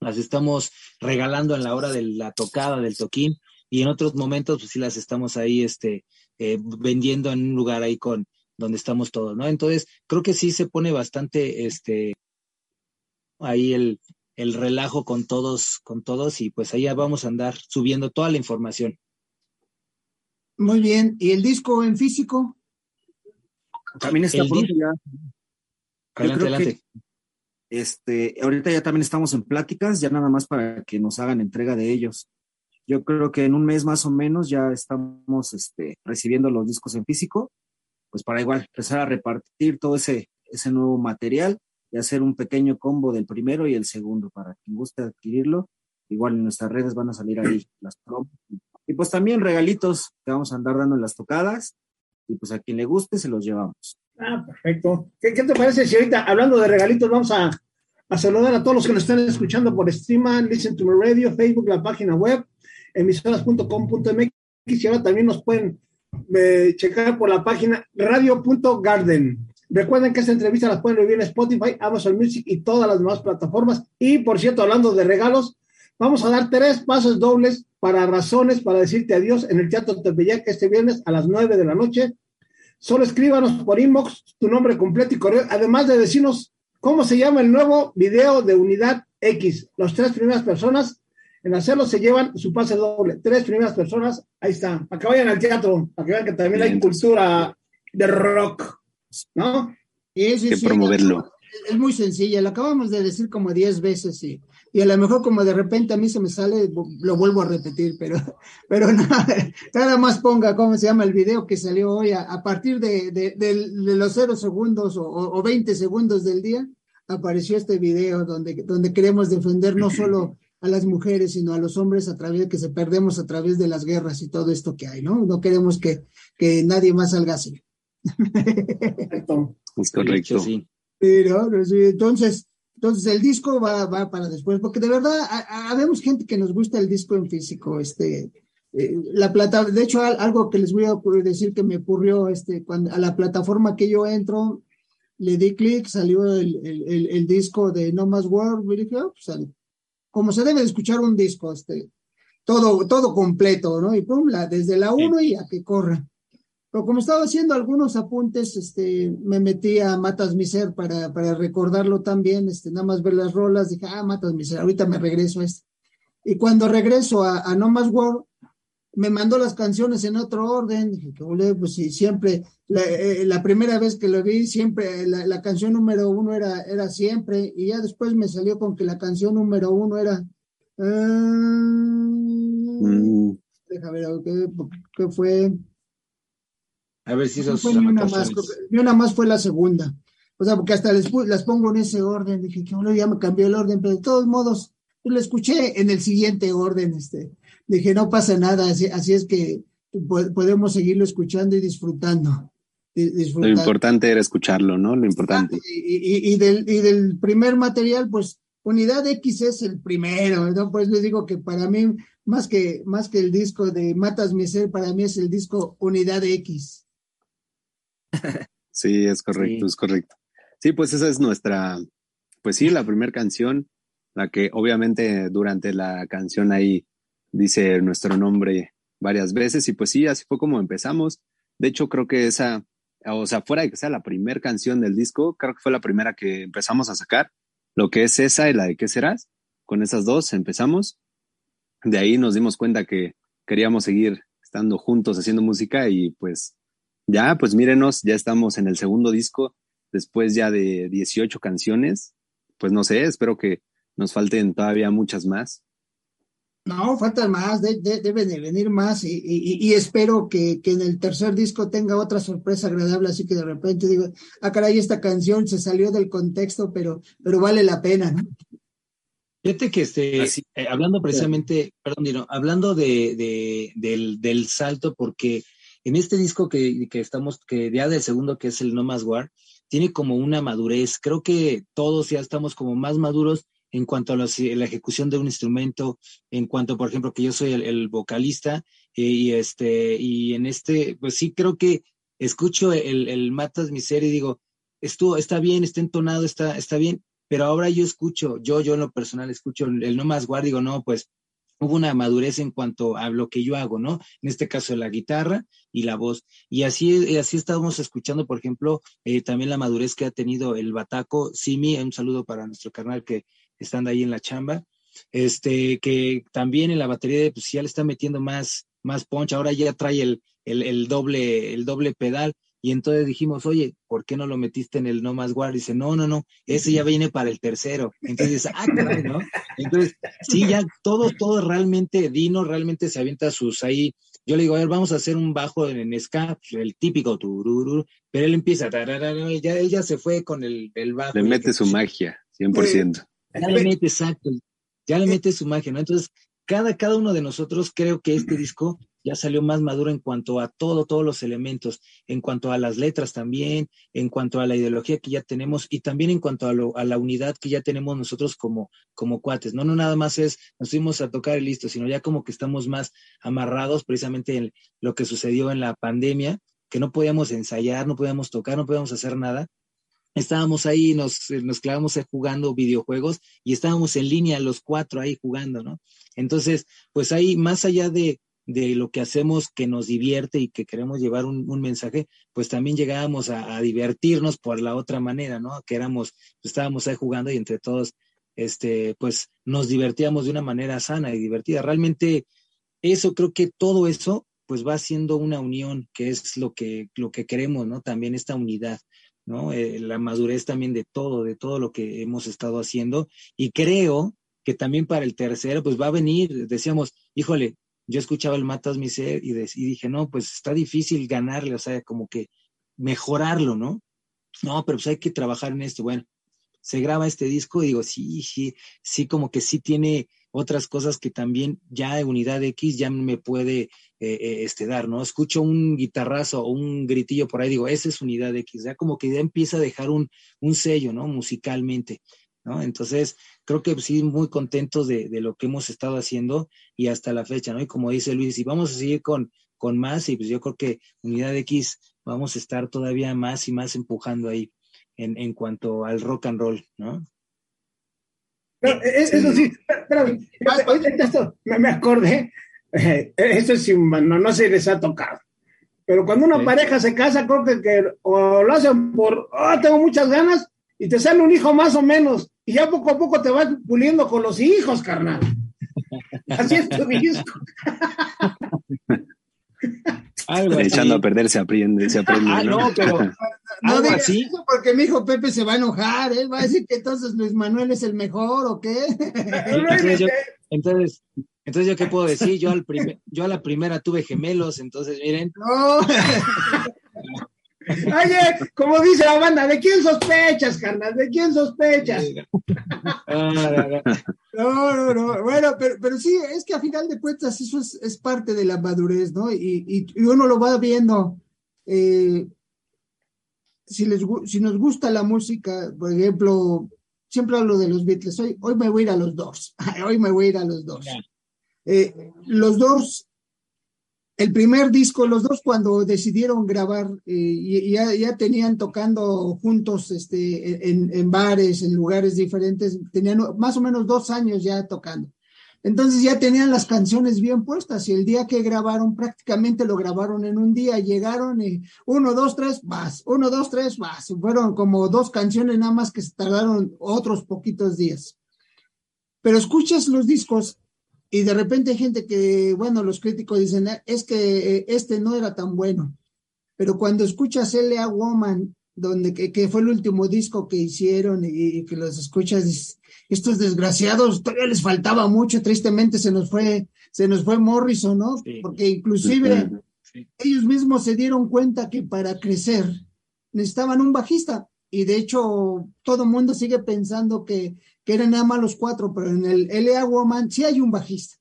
las estamos regalando en la hora de la tocada, del toquín, y en otros momentos, pues sí las estamos ahí, este, eh, vendiendo en un lugar ahí con, donde estamos todos, ¿no? Entonces, creo que sí se pone bastante, este, ahí el, el relajo con todos, con todos, y pues ahí vamos a andar subiendo toda la información. Muy bien. ¿Y el disco en físico? También está pronto ya. Adelante, adelante. este, ahorita ya también estamos en pláticas, ya nada más para que nos hagan entrega de ellos. Yo creo que en un mes más o menos ya estamos este, recibiendo los discos en físico, pues para igual empezar a repartir todo ese, ese nuevo material y hacer un pequeño combo del primero y el segundo para quien guste adquirirlo. Igual en nuestras redes van a salir ahí las promos y pues también regalitos que vamos a andar dando en las tocadas. Y pues a quien le guste se los llevamos. Ah, perfecto. ¿Qué, te parece si ahorita, hablando de regalitos, vamos a, saludar a todos los que nos están escuchando por stream, Listen to My Radio, Facebook, la página web, emisoras.com.mx y ahora también nos pueden eh, checar por la página radio.garden. Recuerden que esta entrevista la pueden vivir en Spotify, Amazon Music y todas las demás plataformas. Y por cierto, hablando de regalos, vamos a dar tres pasos dobles para razones para decirte adiós en el Teatro Tepeyac este viernes a las 9 de la noche. Solo escríbanos por inbox tu nombre completo y correo, además de decirnos cómo se llama el nuevo video de Unidad X. Las tres primeras personas en hacerlo se llevan su pase doble. Tres primeras personas, ahí está, para que vayan al teatro, para que vean que también hay cultura de rock, ¿no? Y eso que promoverlo. Es muy sencilla, lo acabamos de decir como diez veces y y a lo mejor como de repente a mí se me sale, lo vuelvo a repetir, pero, pero nada, nada más ponga cómo se llama el video que salió hoy a, partir de, de, los cero segundos o, o, 20 segundos del día, apareció este video donde, donde queremos defender no solo a las mujeres, sino a los hombres a través de que se perdemos a través de las guerras y todo esto que hay, ¿no? No queremos que, que nadie más salga así. Es correcto. Sí. Pero, entonces, entonces el disco va, va para después, porque de verdad habemos gente que nos gusta el disco en físico, este, eh, la plata, de hecho, algo que les voy a decir que me ocurrió, este, cuando a la plataforma que yo entro, le di clic, salió el, el, el, disco de No Más World, y dije, oh, pues, como se debe de escuchar un disco, este, todo, todo completo, ¿no? Y pum, la, desde la 1 y a que corra. Pero como estaba haciendo algunos apuntes, este, me metí a Matas Miser para, para recordarlo también, este, nada más ver las rolas, dije, ah, Matas Miser, ahorita me regreso a este. Y cuando regreso a, a No Más World, me mandó las canciones en otro orden, dije, pues sí, siempre, eh, la, primera vez que lo vi, siempre, la, canción número uno era, era siempre, y ya después me salió con que la canción número uno era... Uh, Déjame ver, ¿qué, fue? A ver si eso fue ni una, más, ni una más fue la segunda. O sea, porque hasta les, las pongo en ese orden, dije, que bueno, ya me cambió el orden, pero de todos modos, pues lo escuché en el siguiente orden, este dije, no pasa nada, así, así es que podemos seguirlo escuchando y disfrutando. Lo importante era escucharlo, ¿no? Lo importante. Y, y, del, y del primer material, pues Unidad X es el primero, ¿no? Pues les digo que para mí, más que, más que el disco de Matas mi ser, para mí es el disco Unidad X. Sí, es correcto, es correcto. Sí, pues esa es nuestra, pues sí, la primera canción, la que obviamente durante la canción ahí dice nuestro nombre varias veces y pues sí, así fue como empezamos. De hecho, creo que esa, o sea, fuera de que sea la primera canción del disco, creo que fue la primera que empezamos a sacar, lo que es esa y la de qué serás. Con esas dos empezamos. De ahí nos dimos cuenta que queríamos seguir estando juntos haciendo música y pues ya, pues mírenos, ya estamos en el segundo disco, después ya de 18 canciones. Pues no sé, espero que nos falten todavía muchas más. No, faltan más, deben de venir más y, espero que, en el tercer disco tenga otra sorpresa agradable, así que de repente digo, ah, caray, esta canción se salió del contexto, pero, pero vale la pena, ¿no? Fíjate que este, eh, hablando precisamente, perdón, Dino, hablando de, del, del, salto, porque en este disco que, que estamos, que ya del segundo, que es el No Más War, tiene como una madurez. Creo que todos ya estamos como más maduros en cuanto a la ejecución de un instrumento, en cuanto, por ejemplo, que yo soy el, vocalista eh, y este, y en este, pues sí creo que escucho el, el Matas Miseria y digo, estuvo, está bien, está entonado, está, está bien, pero ahora yo escucho, yo, yo en lo personal escucho el, no más guard, digo, no, pues hubo una madurez en cuanto a lo que yo hago, ¿no? En este caso la guitarra y la voz. Y así, así estábamos escuchando, por ejemplo, eh, también la madurez que ha tenido el Bataco Simi, un saludo para nuestro carnal que estando ahí en la chamba, este, que también en la batería pues ya le está metiendo más, más punch, ahora ya trae el, el, doble, el doble pedal, y entonces dijimos, oye, ¿por qué no lo metiste en el No Más Guard? Dice, no, no, no, ese ya viene para el tercero. Entonces, ah, caray, ¿no? Entonces, sí, ya todo, todo realmente, Dino realmente se avienta sus ahí. Yo le digo, a ver, vamos a hacer un bajo en, ska, el típico turururu, pero él empieza, ya, él ya se fue con el, el bajo. Le mete su magia, 100%. Ya le mete, exacto, ya le mete su magia, ¿no? Entonces, cada, cada uno de nosotros creo que este disco ya salió más maduro en cuanto a todo, todos los elementos, en cuanto a las letras también, en cuanto a la ideología que ya tenemos y también en cuanto a, la unidad que ya tenemos nosotros como, como cuates. No, no nada más es nos fuimos a tocar y listo, sino ya como que estamos más amarrados precisamente en lo que sucedió en la pandemia, que no podíamos ensayar, no podíamos tocar, no podíamos hacer nada estábamos ahí, nos, nos clavamos jugando videojuegos y estábamos en línea los cuatro ahí jugando, ¿no? Entonces, pues ahí, más allá de, de lo que hacemos que nos divierte y que queremos llevar un, mensaje, pues también llegábamos a, divertirnos por la otra manera, ¿no? Que éramos, estábamos ahí jugando y entre todos, este, pues nos divertíamos de una manera sana y divertida. Realmente, eso, creo que todo eso, pues va siendo una unión, que es lo que, lo que queremos, ¿no? También esta unidad. ¿no? Eh, la madurez también de todo, de todo lo que hemos estado haciendo. Y creo que también para el tercero, pues va a venir, decíamos, híjole, yo escuchaba el Matas Miser y, y dije, no, pues está difícil ganarle, o sea, como que mejorarlo, ¿no? No, pero pues hay que trabajar en esto. Bueno, se graba este disco y digo, sí, sí, sí, como que sí tiene otras cosas que también ya unidad X ya me puede eh, eh, este, dar, ¿no? Escucho un guitarrazo o un gritillo por ahí, digo, esa es unidad X, ya como que ya empieza a dejar un, un sello, ¿no? Musicalmente. ¿No? Entonces, creo que sí, muy contentos de, de, lo que hemos estado haciendo y hasta la fecha, ¿no? Y como dice Luis, y vamos a seguir con, con más, y pues yo creo que Unidad X vamos a estar todavía más y más empujando ahí en, en cuanto al rock and roll, ¿no? Pero, eso sí, espérame, esto, me, me acordé, eso sí, no, no se les ha tocado. Pero cuando una sí. pareja se casa, creo que, que, o lo hacen por, oh, tengo muchas ganas, y te sale un hijo más o menos, y ya poco a poco te vas puliendo con los hijos, carnal. Así es tu disco. Algo Echando a perder se aprende, se aprende. Ah, no, pero no digas así? eso porque mi hijo Pepe se va a enojar, ¿eh? Va a decir que entonces Luis Manuel es el mejor o qué. entonces, yo, entonces, entonces, ¿yo qué puedo decir? Yo, al primer, yo a la primera tuve gemelos, entonces miren. No. Oye, como dice la banda, ¿de quién sospechas, carnal? ¿De quién sospechas? No, no, no. Bueno, pero, pero sí, es que a final de cuentas eso es, es parte de la madurez, ¿no? Y, y, y uno lo va viendo. Eh, si, les, si nos gusta la música, por ejemplo, siempre hablo de los Beatles, hoy, hoy me voy a ir a los Doors, hoy me voy a ir a los Doors. Eh, los Doors el primer disco, los dos cuando decidieron grabar, eh, ya, ya, tenían tocando juntos este, en, en, bares, en lugares diferentes, tenían más o menos dos años ya tocando. Entonces ya tenían las canciones bien puestas y el día que grabaron prácticamente lo grabaron en un día, llegaron y uno, dos, tres, vas, uno, dos, tres, vas. Fueron como dos canciones nada más que se tardaron otros poquitos días. Pero escuchas los discos y de repente hay gente que, bueno, los críticos dicen, es que este no era tan bueno. Pero cuando escuchas L.A. Woman, donde, que, que, fue el último disco que hicieron y, y, que los escuchas, dices, estos desgraciados, todavía les faltaba mucho, tristemente se nos fue, se nos fue Morrison, ¿no? Sí. Porque inclusive sí. ellos mismos se dieron cuenta que para crecer necesitaban un bajista. Y de hecho, todo el mundo sigue pensando que que eran nada más los cuatro, pero en el LA Woman sí hay un bajista.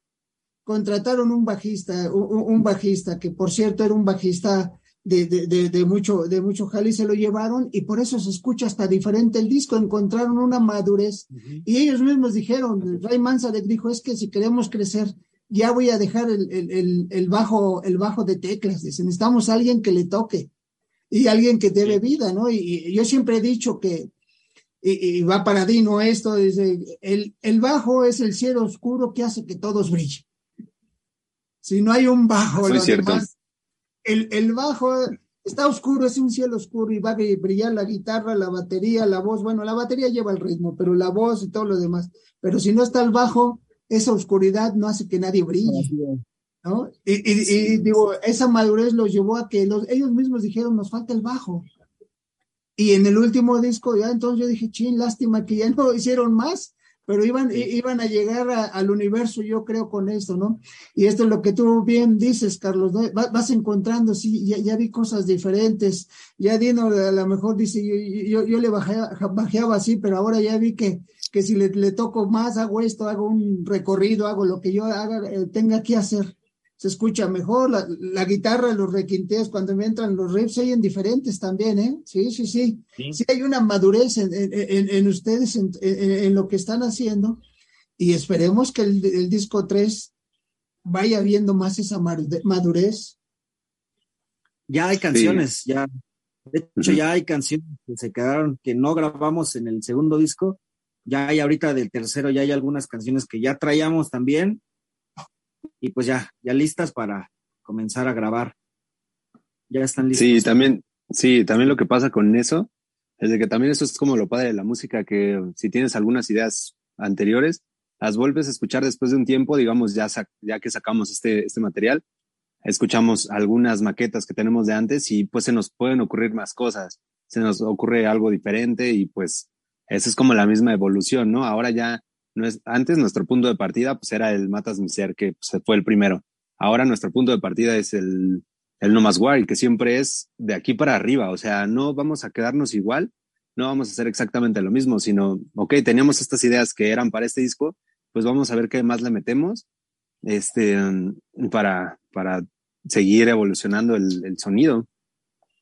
Contrataron un bajista, un, un bajista, que por cierto era un bajista de, de, de, de, mucho, de mucho jali, se lo llevaron y por eso se escucha hasta diferente el disco, encontraron una madurez uh -huh. y ellos mismos dijeron, Ray Manzarek dijo, es que si queremos crecer, ya voy a dejar el, el, el, el bajo, el bajo de teclas, dicen, necesitamos a alguien que le toque y alguien que dé vida, ¿no? Y, y yo siempre he dicho que y, y, va para Dino esto, dice, el, el bajo es el cielo oscuro que hace que todos brillen. Si no hay un bajo, lo demás, el, el bajo está oscuro, es un cielo oscuro y va a brillar la guitarra, la batería, la voz, bueno, la batería lleva el ritmo, pero la voz y todo lo demás. Pero si no está el bajo, esa oscuridad no hace que nadie brille. ¿no? Y, y, y digo, esa madurez los llevó a que los, ellos mismos dijeron, nos falta el bajo. Y en el último disco, ya entonces yo dije, chin, lástima que ya no hicieron más, pero iban, sí. iban a llegar a, al universo, yo creo, con esto, ¿no? Y esto es lo que tú bien dices, Carlos, ¿no? vas, vas, encontrando, sí, ya, ya, vi cosas diferentes, ya Dino a lo mejor dice, yo, yo, yo le bajaba, bajeaba así, pero ahora ya vi que, que si le, le, toco más, hago esto, hago un recorrido, hago lo que yo haga, eh, tenga que hacer se escucha mejor, la, la, guitarra, los requinteos, cuando me entran los riffs, se oyen diferentes también, ¿eh? Sí, sí, sí. Sí, sí hay una madurez en, en, en ustedes, en, en, lo que están haciendo, y esperemos que el, el, disco 3 vaya viendo más esa madurez. Ya hay canciones, sí. ya. De hecho, ya hay canciones que se quedaron, que no grabamos en el segundo disco. Ya hay ahorita del tercero, ya hay algunas canciones que ya traíamos también, y pues ya, ya listas para comenzar a grabar. Ya están listas. Sí, también, sí, también lo que pasa con eso es de que también eso es como lo padre de la música, que si tienes algunas ideas anteriores, las vuelves a escuchar después de un tiempo, digamos, ya, ya que sacamos este, este material, escuchamos algunas maquetas que tenemos de antes y pues se nos pueden ocurrir más cosas, se nos ocurre algo diferente y pues esa es como la misma evolución, ¿no? Ahora ya antes nuestro punto de partida pues era el Matas mi ser, que pues, fue el primero. Ahora nuestro punto de partida es el, el No Más War, que siempre es de aquí para arriba. O sea, no vamos a quedarnos igual, no vamos a hacer exactamente lo mismo, sino, ok, teníamos estas ideas que eran para este disco, pues vamos a ver qué más le metemos este, para, para seguir evolucionando el, el sonido.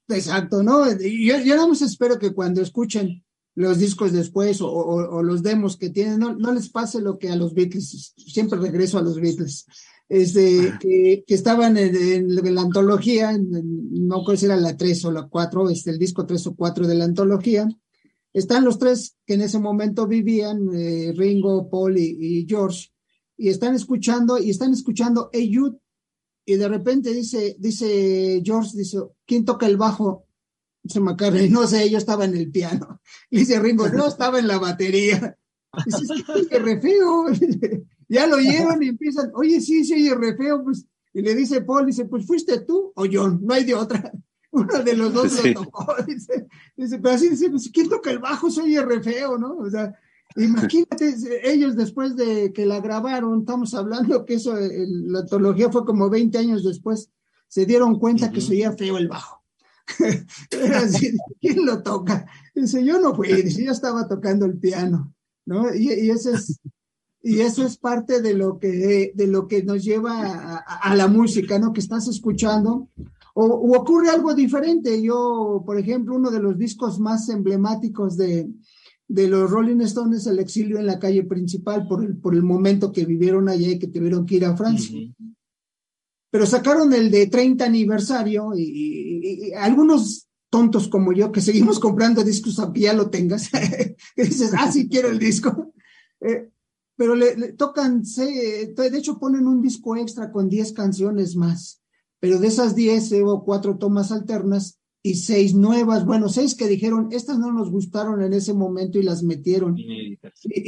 Exacto, ¿no? Yo, yo nada más espero que cuando escuchen los discos después o, los demos que tienen, no, no, les pase lo que a los Beatles, siempre regreso a los Beatles, este, que, que, estaban en, la antología, no sé si era la 3 o la 4, este, el disco 3 o 4 de la antología, están los tres que en ese momento vivían, eh, Ringo, Paul y, George, y están escuchando, y están escuchando Hey y de repente dice, dice George, dice, ¿quién toca el bajo? Dice McCartney, no sé, yo estaba en el piano. dice Ringo, no, estaba en la batería. Dice, que re feo. ya lo oyeron y empiezan, oye, sí, sí, oye, re feo, pues. Y le dice Paul, dice, pues fuiste tú o John, no hay de otra. Uno de los dos lo tocó, dice, dice, pero así dice, pues, ¿quién toca el bajo? Soy re feo, ¿no? O sea, imagínate, ellos después de que la grabaron, estamos hablando que eso, la antología fue como 20 años después, se dieron cuenta que soy feo el bajo. ¿quién lo toca? Dice, yo no fui, dice, yo estaba tocando el piano, ¿no? Y, eso es, parte de lo que, de lo que nos lleva a, la música, ¿no? Que estás escuchando. O, ocurre algo diferente. Yo, por ejemplo, uno de los discos más emblemáticos de, de los Rolling Stones es el exilio en la calle principal por el, por el momento que vivieron allá y que tuvieron que ir a Francia pero sacaron el de 30 aniversario y, algunos tontos como yo que seguimos comprando discos aunque ya lo tengas, y dices, ah, sí quiero el disco. Eh, pero le, tocan, de hecho ponen un disco extra con 10 canciones más, pero de esas 10 hubo cuatro tomas alternas y seis nuevas, bueno, seis que dijeron, estas no nos gustaron en ese momento y las metieron. Y,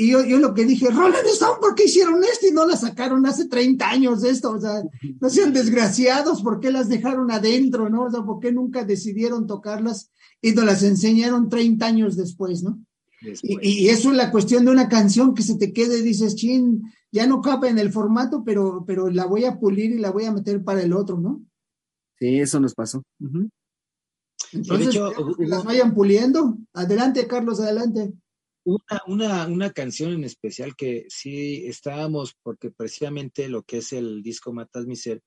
yo, yo, lo que dije, Rolling Stone, ¿por qué hicieron esto y no las sacaron hace 30 años de esto? O sea, no sean desgraciados, ¿por qué las dejaron adentro, no? O sea, ¿por qué nunca decidieron tocarlas y nos las enseñaron 30 años después, no? Y, y, eso es la cuestión de una canción que se te quede, dices, chin, ya no cabe en el formato, pero, pero la voy a pulir y la voy a meter para el otro, ¿no? Sí, eso nos pasó. Entonces, las vayan puliendo. Adelante, Carlos, adelante. Una, una, una canción en especial que sí estábamos, porque precisamente lo que es el disco Matas Miser,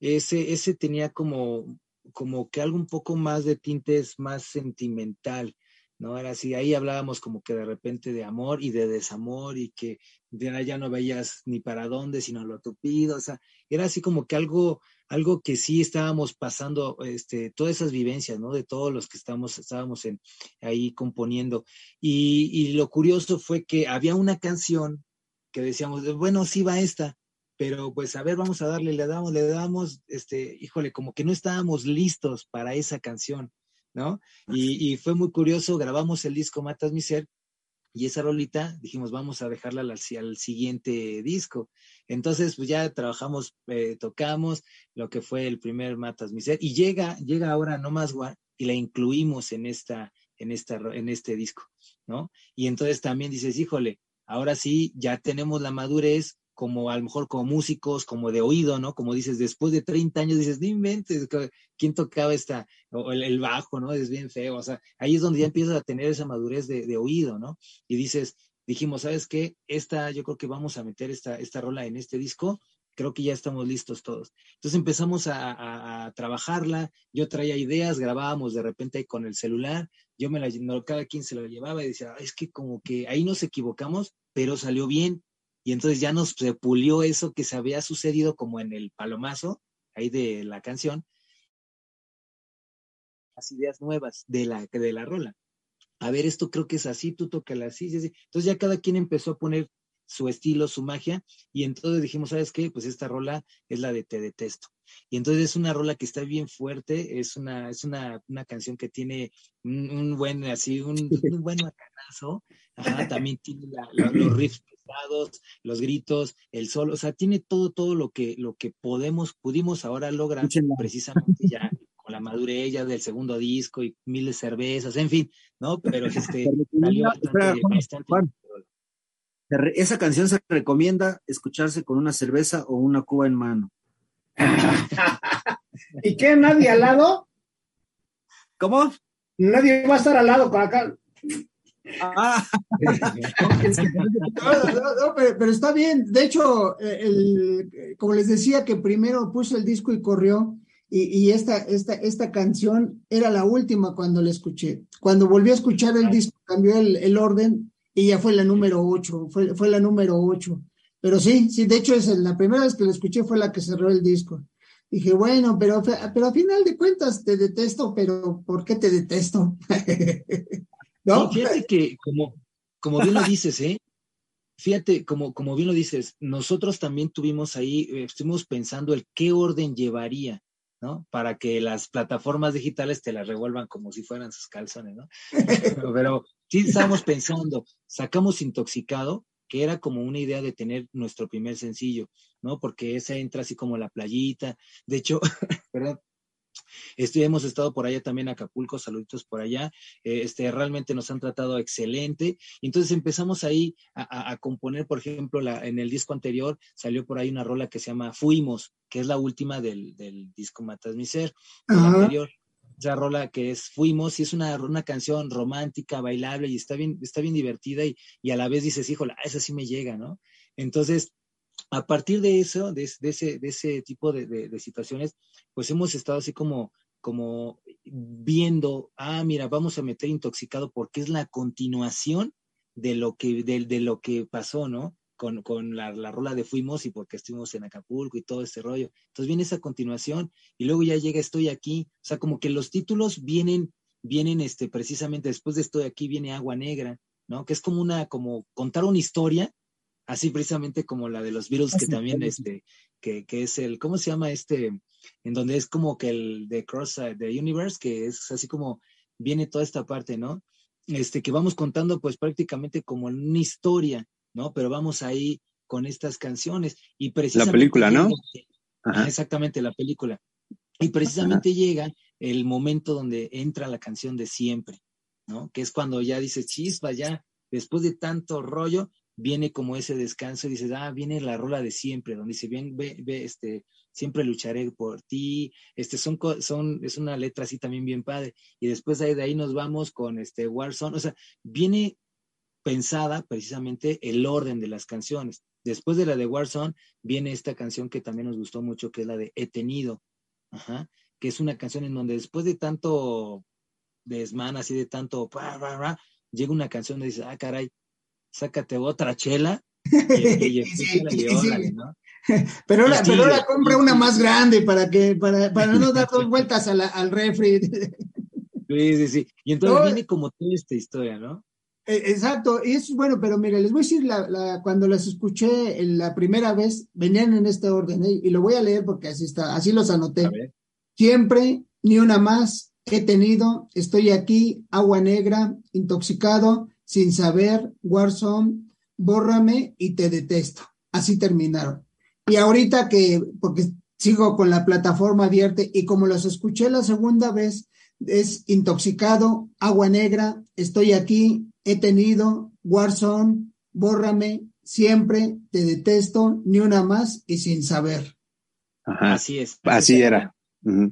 ese, ese tenía como, como que algo un poco más de tintes más sentimental, ¿no? Era así, ahí hablábamos como que de repente de amor y de desamor y que ya no veías ni para dónde, sino lo tupido, o sea, era así como que algo, algo que sí estábamos pasando, este, todas esas vivencias, ¿no? De todos los que estamos, estábamos en, ahí componiendo. Y, y lo curioso fue que había una canción que decíamos, bueno, sí va esta, pero pues a ver, vamos a darle, le damos, le damos, este, híjole, como que no estábamos listos para esa canción, ¿no? Y, y fue muy curioso, grabamos el disco Matas mi Ser y esa rolita dijimos, vamos a dejarla al, al siguiente disco. Entonces, pues ya trabajamos, eh, tocamos lo que fue el primer Matas Miser y llega, llega ahora No Más War y la incluimos en esta, en esta, en este disco, ¿no? Y entonces también dices, híjole, ahora sí, ya tenemos la madurez como a lo mejor como músicos, como de oído, ¿no? Como dices, después de 30 años dices, no inventes, ¿quién tocaba esta, o el, bajo, ¿no? Es bien feo, o sea, ahí es donde ya empiezas a tener esa madurez de, oído, ¿no? Y dices, dijimos, ¿sabes qué? Esta, yo creo que vamos a meter esta, esta rola en este disco, creo que ya estamos listos todos. Entonces empezamos a, trabajarla, yo traía ideas, grabábamos de repente con el celular, yo me la, cada quien se la llevaba y decía, es que como que ahí nos equivocamos, pero salió bien, y entonces ya nos se pulió eso que se había sucedido como en el palomazo, ahí de la canción, las ideas nuevas de la, de la rola. A ver, esto creo que es así, tú tócala así, así. Entonces ya cada quien empezó a poner su estilo, su magia, y entonces dijimos, ¿sabes qué? Pues esta rola es la de Te Detesto. Y entonces es una rola que está bien fuerte, es una, es una, una canción que tiene un, buen, así, un, buen macanazo, también tiene los riffs los gritos, el sol, o sea, tiene todo, todo lo que, lo que podemos, pudimos ahora lograr precisamente ya con la madurez ya del segundo disco y miles de cervezas, en fin, ¿no? Pero este, esa canción se recomienda escucharse con una cerveza o una cuba en mano. ¿Y qué? ¿Nadie al lado? ¿Cómo? Nadie va a estar al lado con acá. Ah. pero, está bien. De hecho, como les decía, que primero puso el disco y corrió, y, esta, esta, esta canción era la última cuando la escuché. cuando volví a escuchar el disco cambió el, orden y ya fue la número 8, fue, fue la número 8. Pero sí, sí, de hecho es la primera vez que lo escuché fue la que cerró el disco. Dije, bueno, pero, pero a final de cuentas te detesto, pero ¿por qué te detesto? ¿No? fíjate que, como, como bien lo dices, ¿eh? Fíjate, como, como bien lo dices, nosotros también tuvimos ahí, eh, estuvimos pensando el qué orden llevaría, ¿no? Para que las plataformas digitales te las revuelvan como si fueran sus calzones, ¿no? pero sí estábamos pensando, sacamos intoxicado, que era como una idea de tener nuestro primer sencillo, ¿no? Porque esa entra así como la playita. De hecho, perdón, este, hemos estado por allá también Acapulco, saluditos por allá. Eh, este, realmente nos han tratado excelente. Entonces empezamos ahí a, componer, por ejemplo, la, en el disco anterior salió por ahí una rola que se llama Fuimos, que es la última del, del disco Matas mi ser. anterior esa rola que es Fuimos, y es una, una canción romántica, bailable, y está bien, está bien divertida, y, y a la vez dices, híjole, esa sí me llega, ¿no? Entonces, a partir de eso, de, ese, tipo de, situaciones, pues hemos estado así como, viendo, ah, mira, vamos a meter intoxicado porque es la continuación de lo que, pasó, ¿no? con, con la, la, rola de Fuimos y porque estuvimos en Acapulco y todo ese rollo. Entonces viene esa continuación y luego ya llega Estoy aquí. O sea, como que los títulos vienen, vienen este, precisamente después de Estoy aquí viene Agua Negra, ¿no? Que es como una, como contar una historia, así precisamente como la de los Beatles, que también, este, que, que es el, ¿cómo se llama este? En donde es como que el de Cross the Universe, que es así como viene toda esta parte, ¿no? Este, que vamos contando pues prácticamente como una historia, ¿no? Pero vamos ahí con estas canciones y precisamente... La película, ¿no? Exactamente, la película. Y precisamente llega el momento donde entra la canción de siempre, ¿no? Que es cuando ya dices, chispa, ya después de tanto rollo, viene como ese descanso y dices, ah, viene la rola de siempre, donde dice, bien, ve, ve, este, siempre lucharé por ti, este, son, son, es una letra así también bien padre, y después de ahí, nos vamos con este Warzone, o sea, viene pensada precisamente el orden de las canciones. Después de la de Warzone viene esta canción que también nos gustó mucho, que es la de He tenido, que es una canción en donde después de tanto desman, así de tanto, llega una canción donde dice, ah, caray, sácate otra chela. Pero ahora, pero ahora compra una más grande para que, para, para no dar dos vueltas al refri. Sí, sí, sí. Y entonces viene como toda esta historia, ¿no? Eh, exacto, y eso es bueno, pero mire, les voy a decir, la, cuando las escuché la primera vez, venían en este orden, ¿eh? y lo voy a leer porque así está, así los anoté. Siempre, ni una más, he tenido, estoy aquí, agua negra, intoxicado, sin saber, Warzone, bórrame y te detesto. Así terminaron. Y ahorita que, porque sigo con la plataforma abierta y como los escuché la segunda vez, es intoxicado, agua negra, estoy aquí, he tenido, Warzone, bórrame, siempre, te detesto, ni una más y sin saber. Así es. Así era.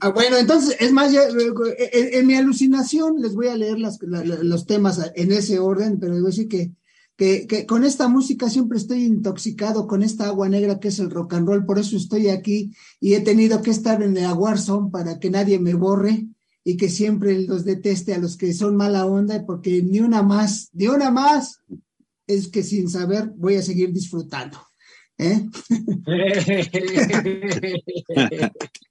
Ah, bueno, entonces, es más, en, mi alucinación les voy a leer los temas en ese orden, pero digo así que, que, que, con esta música siempre estoy intoxicado, con esta agua negra que es el rock and roll, por eso estoy aquí y he tenido que estar en el Warzone para que nadie me borre y que siempre los deteste a los que son mala onda, porque ni una más, ni una más, es que sin saber voy a seguir disfrutando. ¿eh?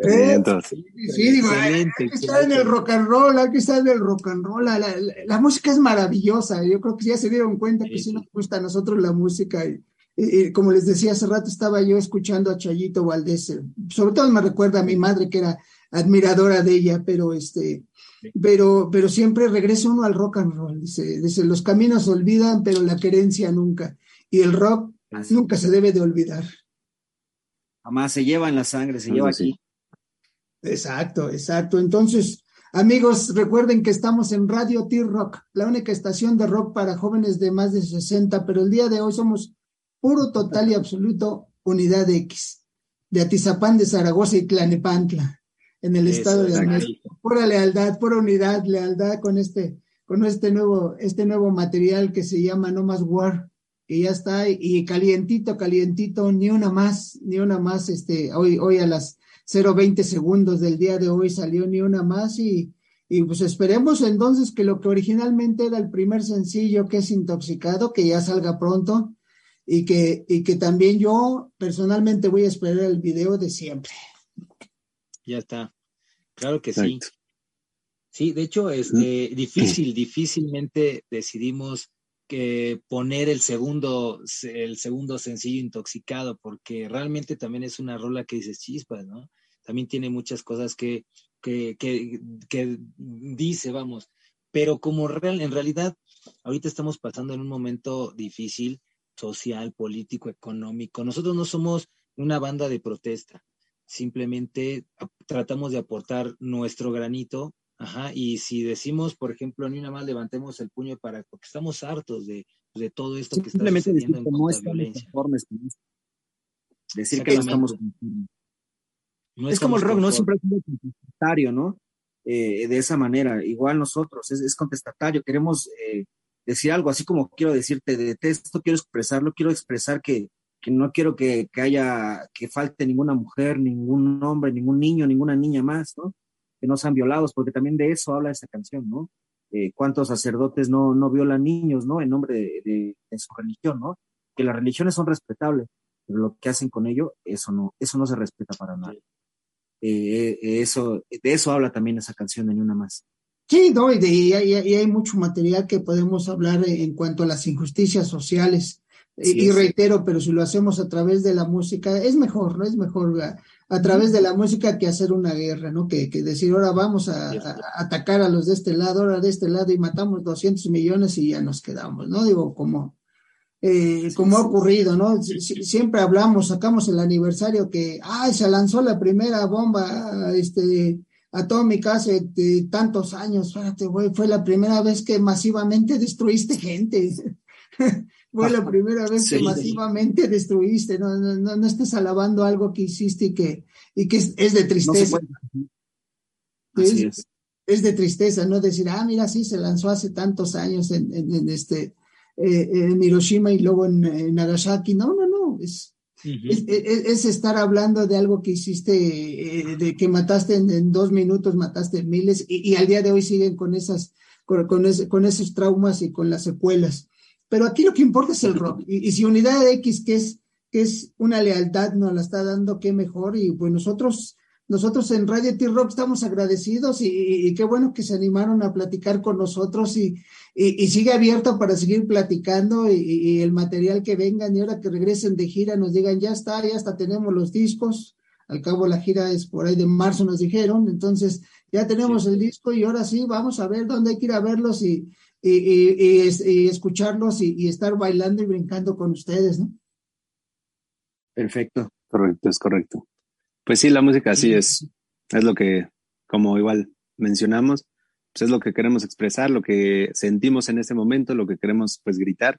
Sí, digo, hay que estar en el rock and roll, hay que estar en el rock and roll. La, música es maravillosa. Yo creo que ya se dieron cuenta que sí nos gusta a nosotros la música. Y, como les decía hace rato, estaba yo escuchando a Chayito Valdés. Eh, sobre todo me recuerda a mi madre, que era admiradora de ella, pero este, pero, pero siempre regresa uno al rock and roll. Dice, los caminos se olvidan, pero la querencia nunca. Y el rock nunca se debe de olvidar. Jamás se lleva en la sangre, se lleva aquí. Exacto, exacto. Entonces, amigos, recuerden que estamos en Radio T-Rock, la única estación de rock para jóvenes de más de 60, pero el día de hoy somos puro, total y absoluto Unidad X, de Atizapán de Zaragoza y Tlanepantla en el estado de México. Pura lealtad, pura unidad, lealtad con este, con este nuevo, este nuevo material que se llama No Más War, que ya está, y calientito, calientito, ni una más, ni una más, este, hoy, hoy a las 0.20 segundos del día de hoy salió ni una más y, Y pues esperemos entonces que lo que originalmente era el primer sencillo, que es Intoxicado, que ya salga pronto y que, y que también yo personalmente voy a esperar el video de siempre. Ya está. Claro que sí. Sí, de hecho, este, difícil, difícilmente decidimos que poner el segundo, el segundo sencillo intoxicado, porque realmente también es una rola que dice chispas, ¿no? También tiene muchas cosas que, que, que, que dice, vamos, pero como real, en realidad, ahorita estamos pasando en un momento difícil, social, político, económico. Nosotros no somos una banda de protesta, simplemente tratamos de aportar nuestro granito Ajá, y si decimos, por ejemplo, ni una más levantemos el puño para, porque estamos hartos de, de todo esto que está sucediendo en no la violencia. Decir que no estamos no es como el rock, ¿no? Siempre es contestatario, ¿no? Eh, de esa manera, igual nosotros, es, es contestatario, queremos eh, decir algo, así como quiero decirte, detesto, quiero expresarlo, quiero expresar que, que no quiero que, que haya, que falte ninguna mujer, ningún hombre, ningún niño, ninguna niña más, ¿no? que no sean violados, porque también de eso habla esta canción, ¿no? Eh, cuántos sacerdotes no, no violan niños, ¿no? En nombre de, su religión, ¿no? Que las religiones son respetables, pero lo que hacen con ello, eso no, eso no se respeta para nadie. Eh, eh, eso, de eso habla también esa canción de Ni Una Más. Sí, no, y, de, y, hay, mucho material que podemos hablar en cuanto a las injusticias sociales. y, reitero, pero si lo hacemos a través de la música, es mejor, ¿no? Es mejor a través de la música que hacer una guerra, ¿no? Que, que decir, ahora vamos a, atacar a los de este lado, ahora de este lado y matamos 200 millones y ya nos quedamos, ¿no? Digo, como, eh, como ha ocurrido, ¿no? siempre hablamos, sacamos el aniversario que, ay, se lanzó la primera bomba, este, atómica hace tantos años, fíjate, güey, fue la primera vez que masivamente destruiste gente. Fue la primera vez que masivamente destruiste, no, no, no, estés alabando algo que hiciste y que, y que es, de tristeza. es, es. de tristeza, ¿no? Decir, ah, mira, sí, se lanzó hace tantos años en, en, este, eh, en Hiroshima y luego en, Nagasaki. No, no, no, es, es, estar hablando de algo que hiciste, eh, de que mataste en, dos minutos, mataste miles, y, y, al día de hoy siguen con esas, con, con, con esos traumas y con las secuelas. Pero aquí lo que importa es el rock. Y, si Unidad X, que es, que es una lealtad, nos la está dando, qué mejor. Y pues nosotros, nosotros en Radio T-Rock estamos agradecidos y, qué bueno que se animaron a platicar con nosotros y, y sigue abierto para seguir platicando y, el material que vengan y ahora que regresen de gira nos digan, ya está, ya hasta tenemos los discos. Al cabo la gira es por ahí de marzo, nos dijeron. Entonces ya tenemos el disco y ahora sí, vamos a ver dónde hay que ir a verlos y y, escucharlos y, estar bailando y brincando con ustedes, ¿no? Perfecto. Correcto, es correcto. Pues sí, la música así es, es lo que, como igual mencionamos, pues es lo que queremos expresar, lo que sentimos en este momento, lo que queremos pues gritar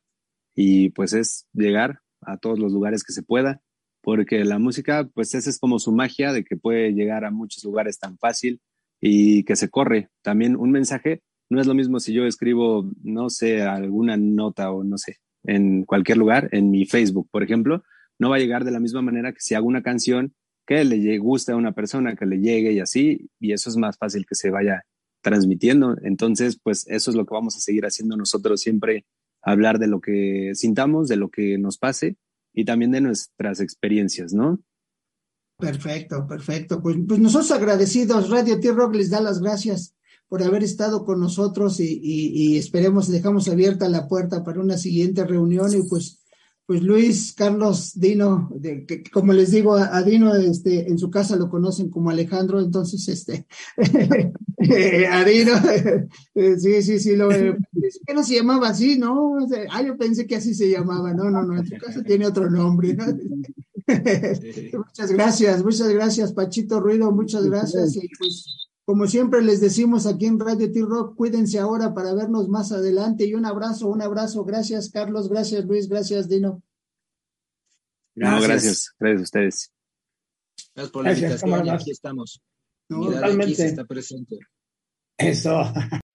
y pues es llegar a todos los lugares que se pueda, porque la música pues esa es como su magia de que puede llegar a muchos lugares tan fácil y que se corre. También un mensaje no es lo mismo si yo escribo, no sé, alguna nota o no sé, en cualquier lugar, en mi Facebook, por ejemplo, no va a llegar de la misma manera que si hago una canción que le guste a una persona, que le llegue y así, y eso es más fácil que se vaya transmitiendo. Entonces, pues eso es lo que vamos a seguir haciendo nosotros siempre, hablar de lo que sintamos, de lo que nos pase y también de nuestras experiencias, ¿no? Perfecto, perfecto. Pues, pues nosotros agradecidos, Radio T-Rock les da las gracias por haber estado con nosotros y, y, esperemos, dejamos abierta la puerta para una siguiente reunión y pues, pues Luis, Carlos, Dino, de, que, como les digo, a, Dino este, en su casa lo conocen como Alejandro, entonces, este, a Dino, sí, sí, sí, lo, que no se llamaba así, ¿no? ah, yo pensé que así se llamaba, no, no, no, en su casa tiene otro nombre, ¿no? muchas gracias, muchas gracias, Pachito Ruido, muchas gracias y pues como siempre les decimos aquí en Radio T-Rock, cuídense ahora para vernos más adelante y un abrazo, un abrazo. Gracias, Carlos. Gracias, Luis. Gracias, Dino. Gracias. No, gracias. Gracias a ustedes. Gracias por la invitación. Aquí estamos. No, está presente. Eso.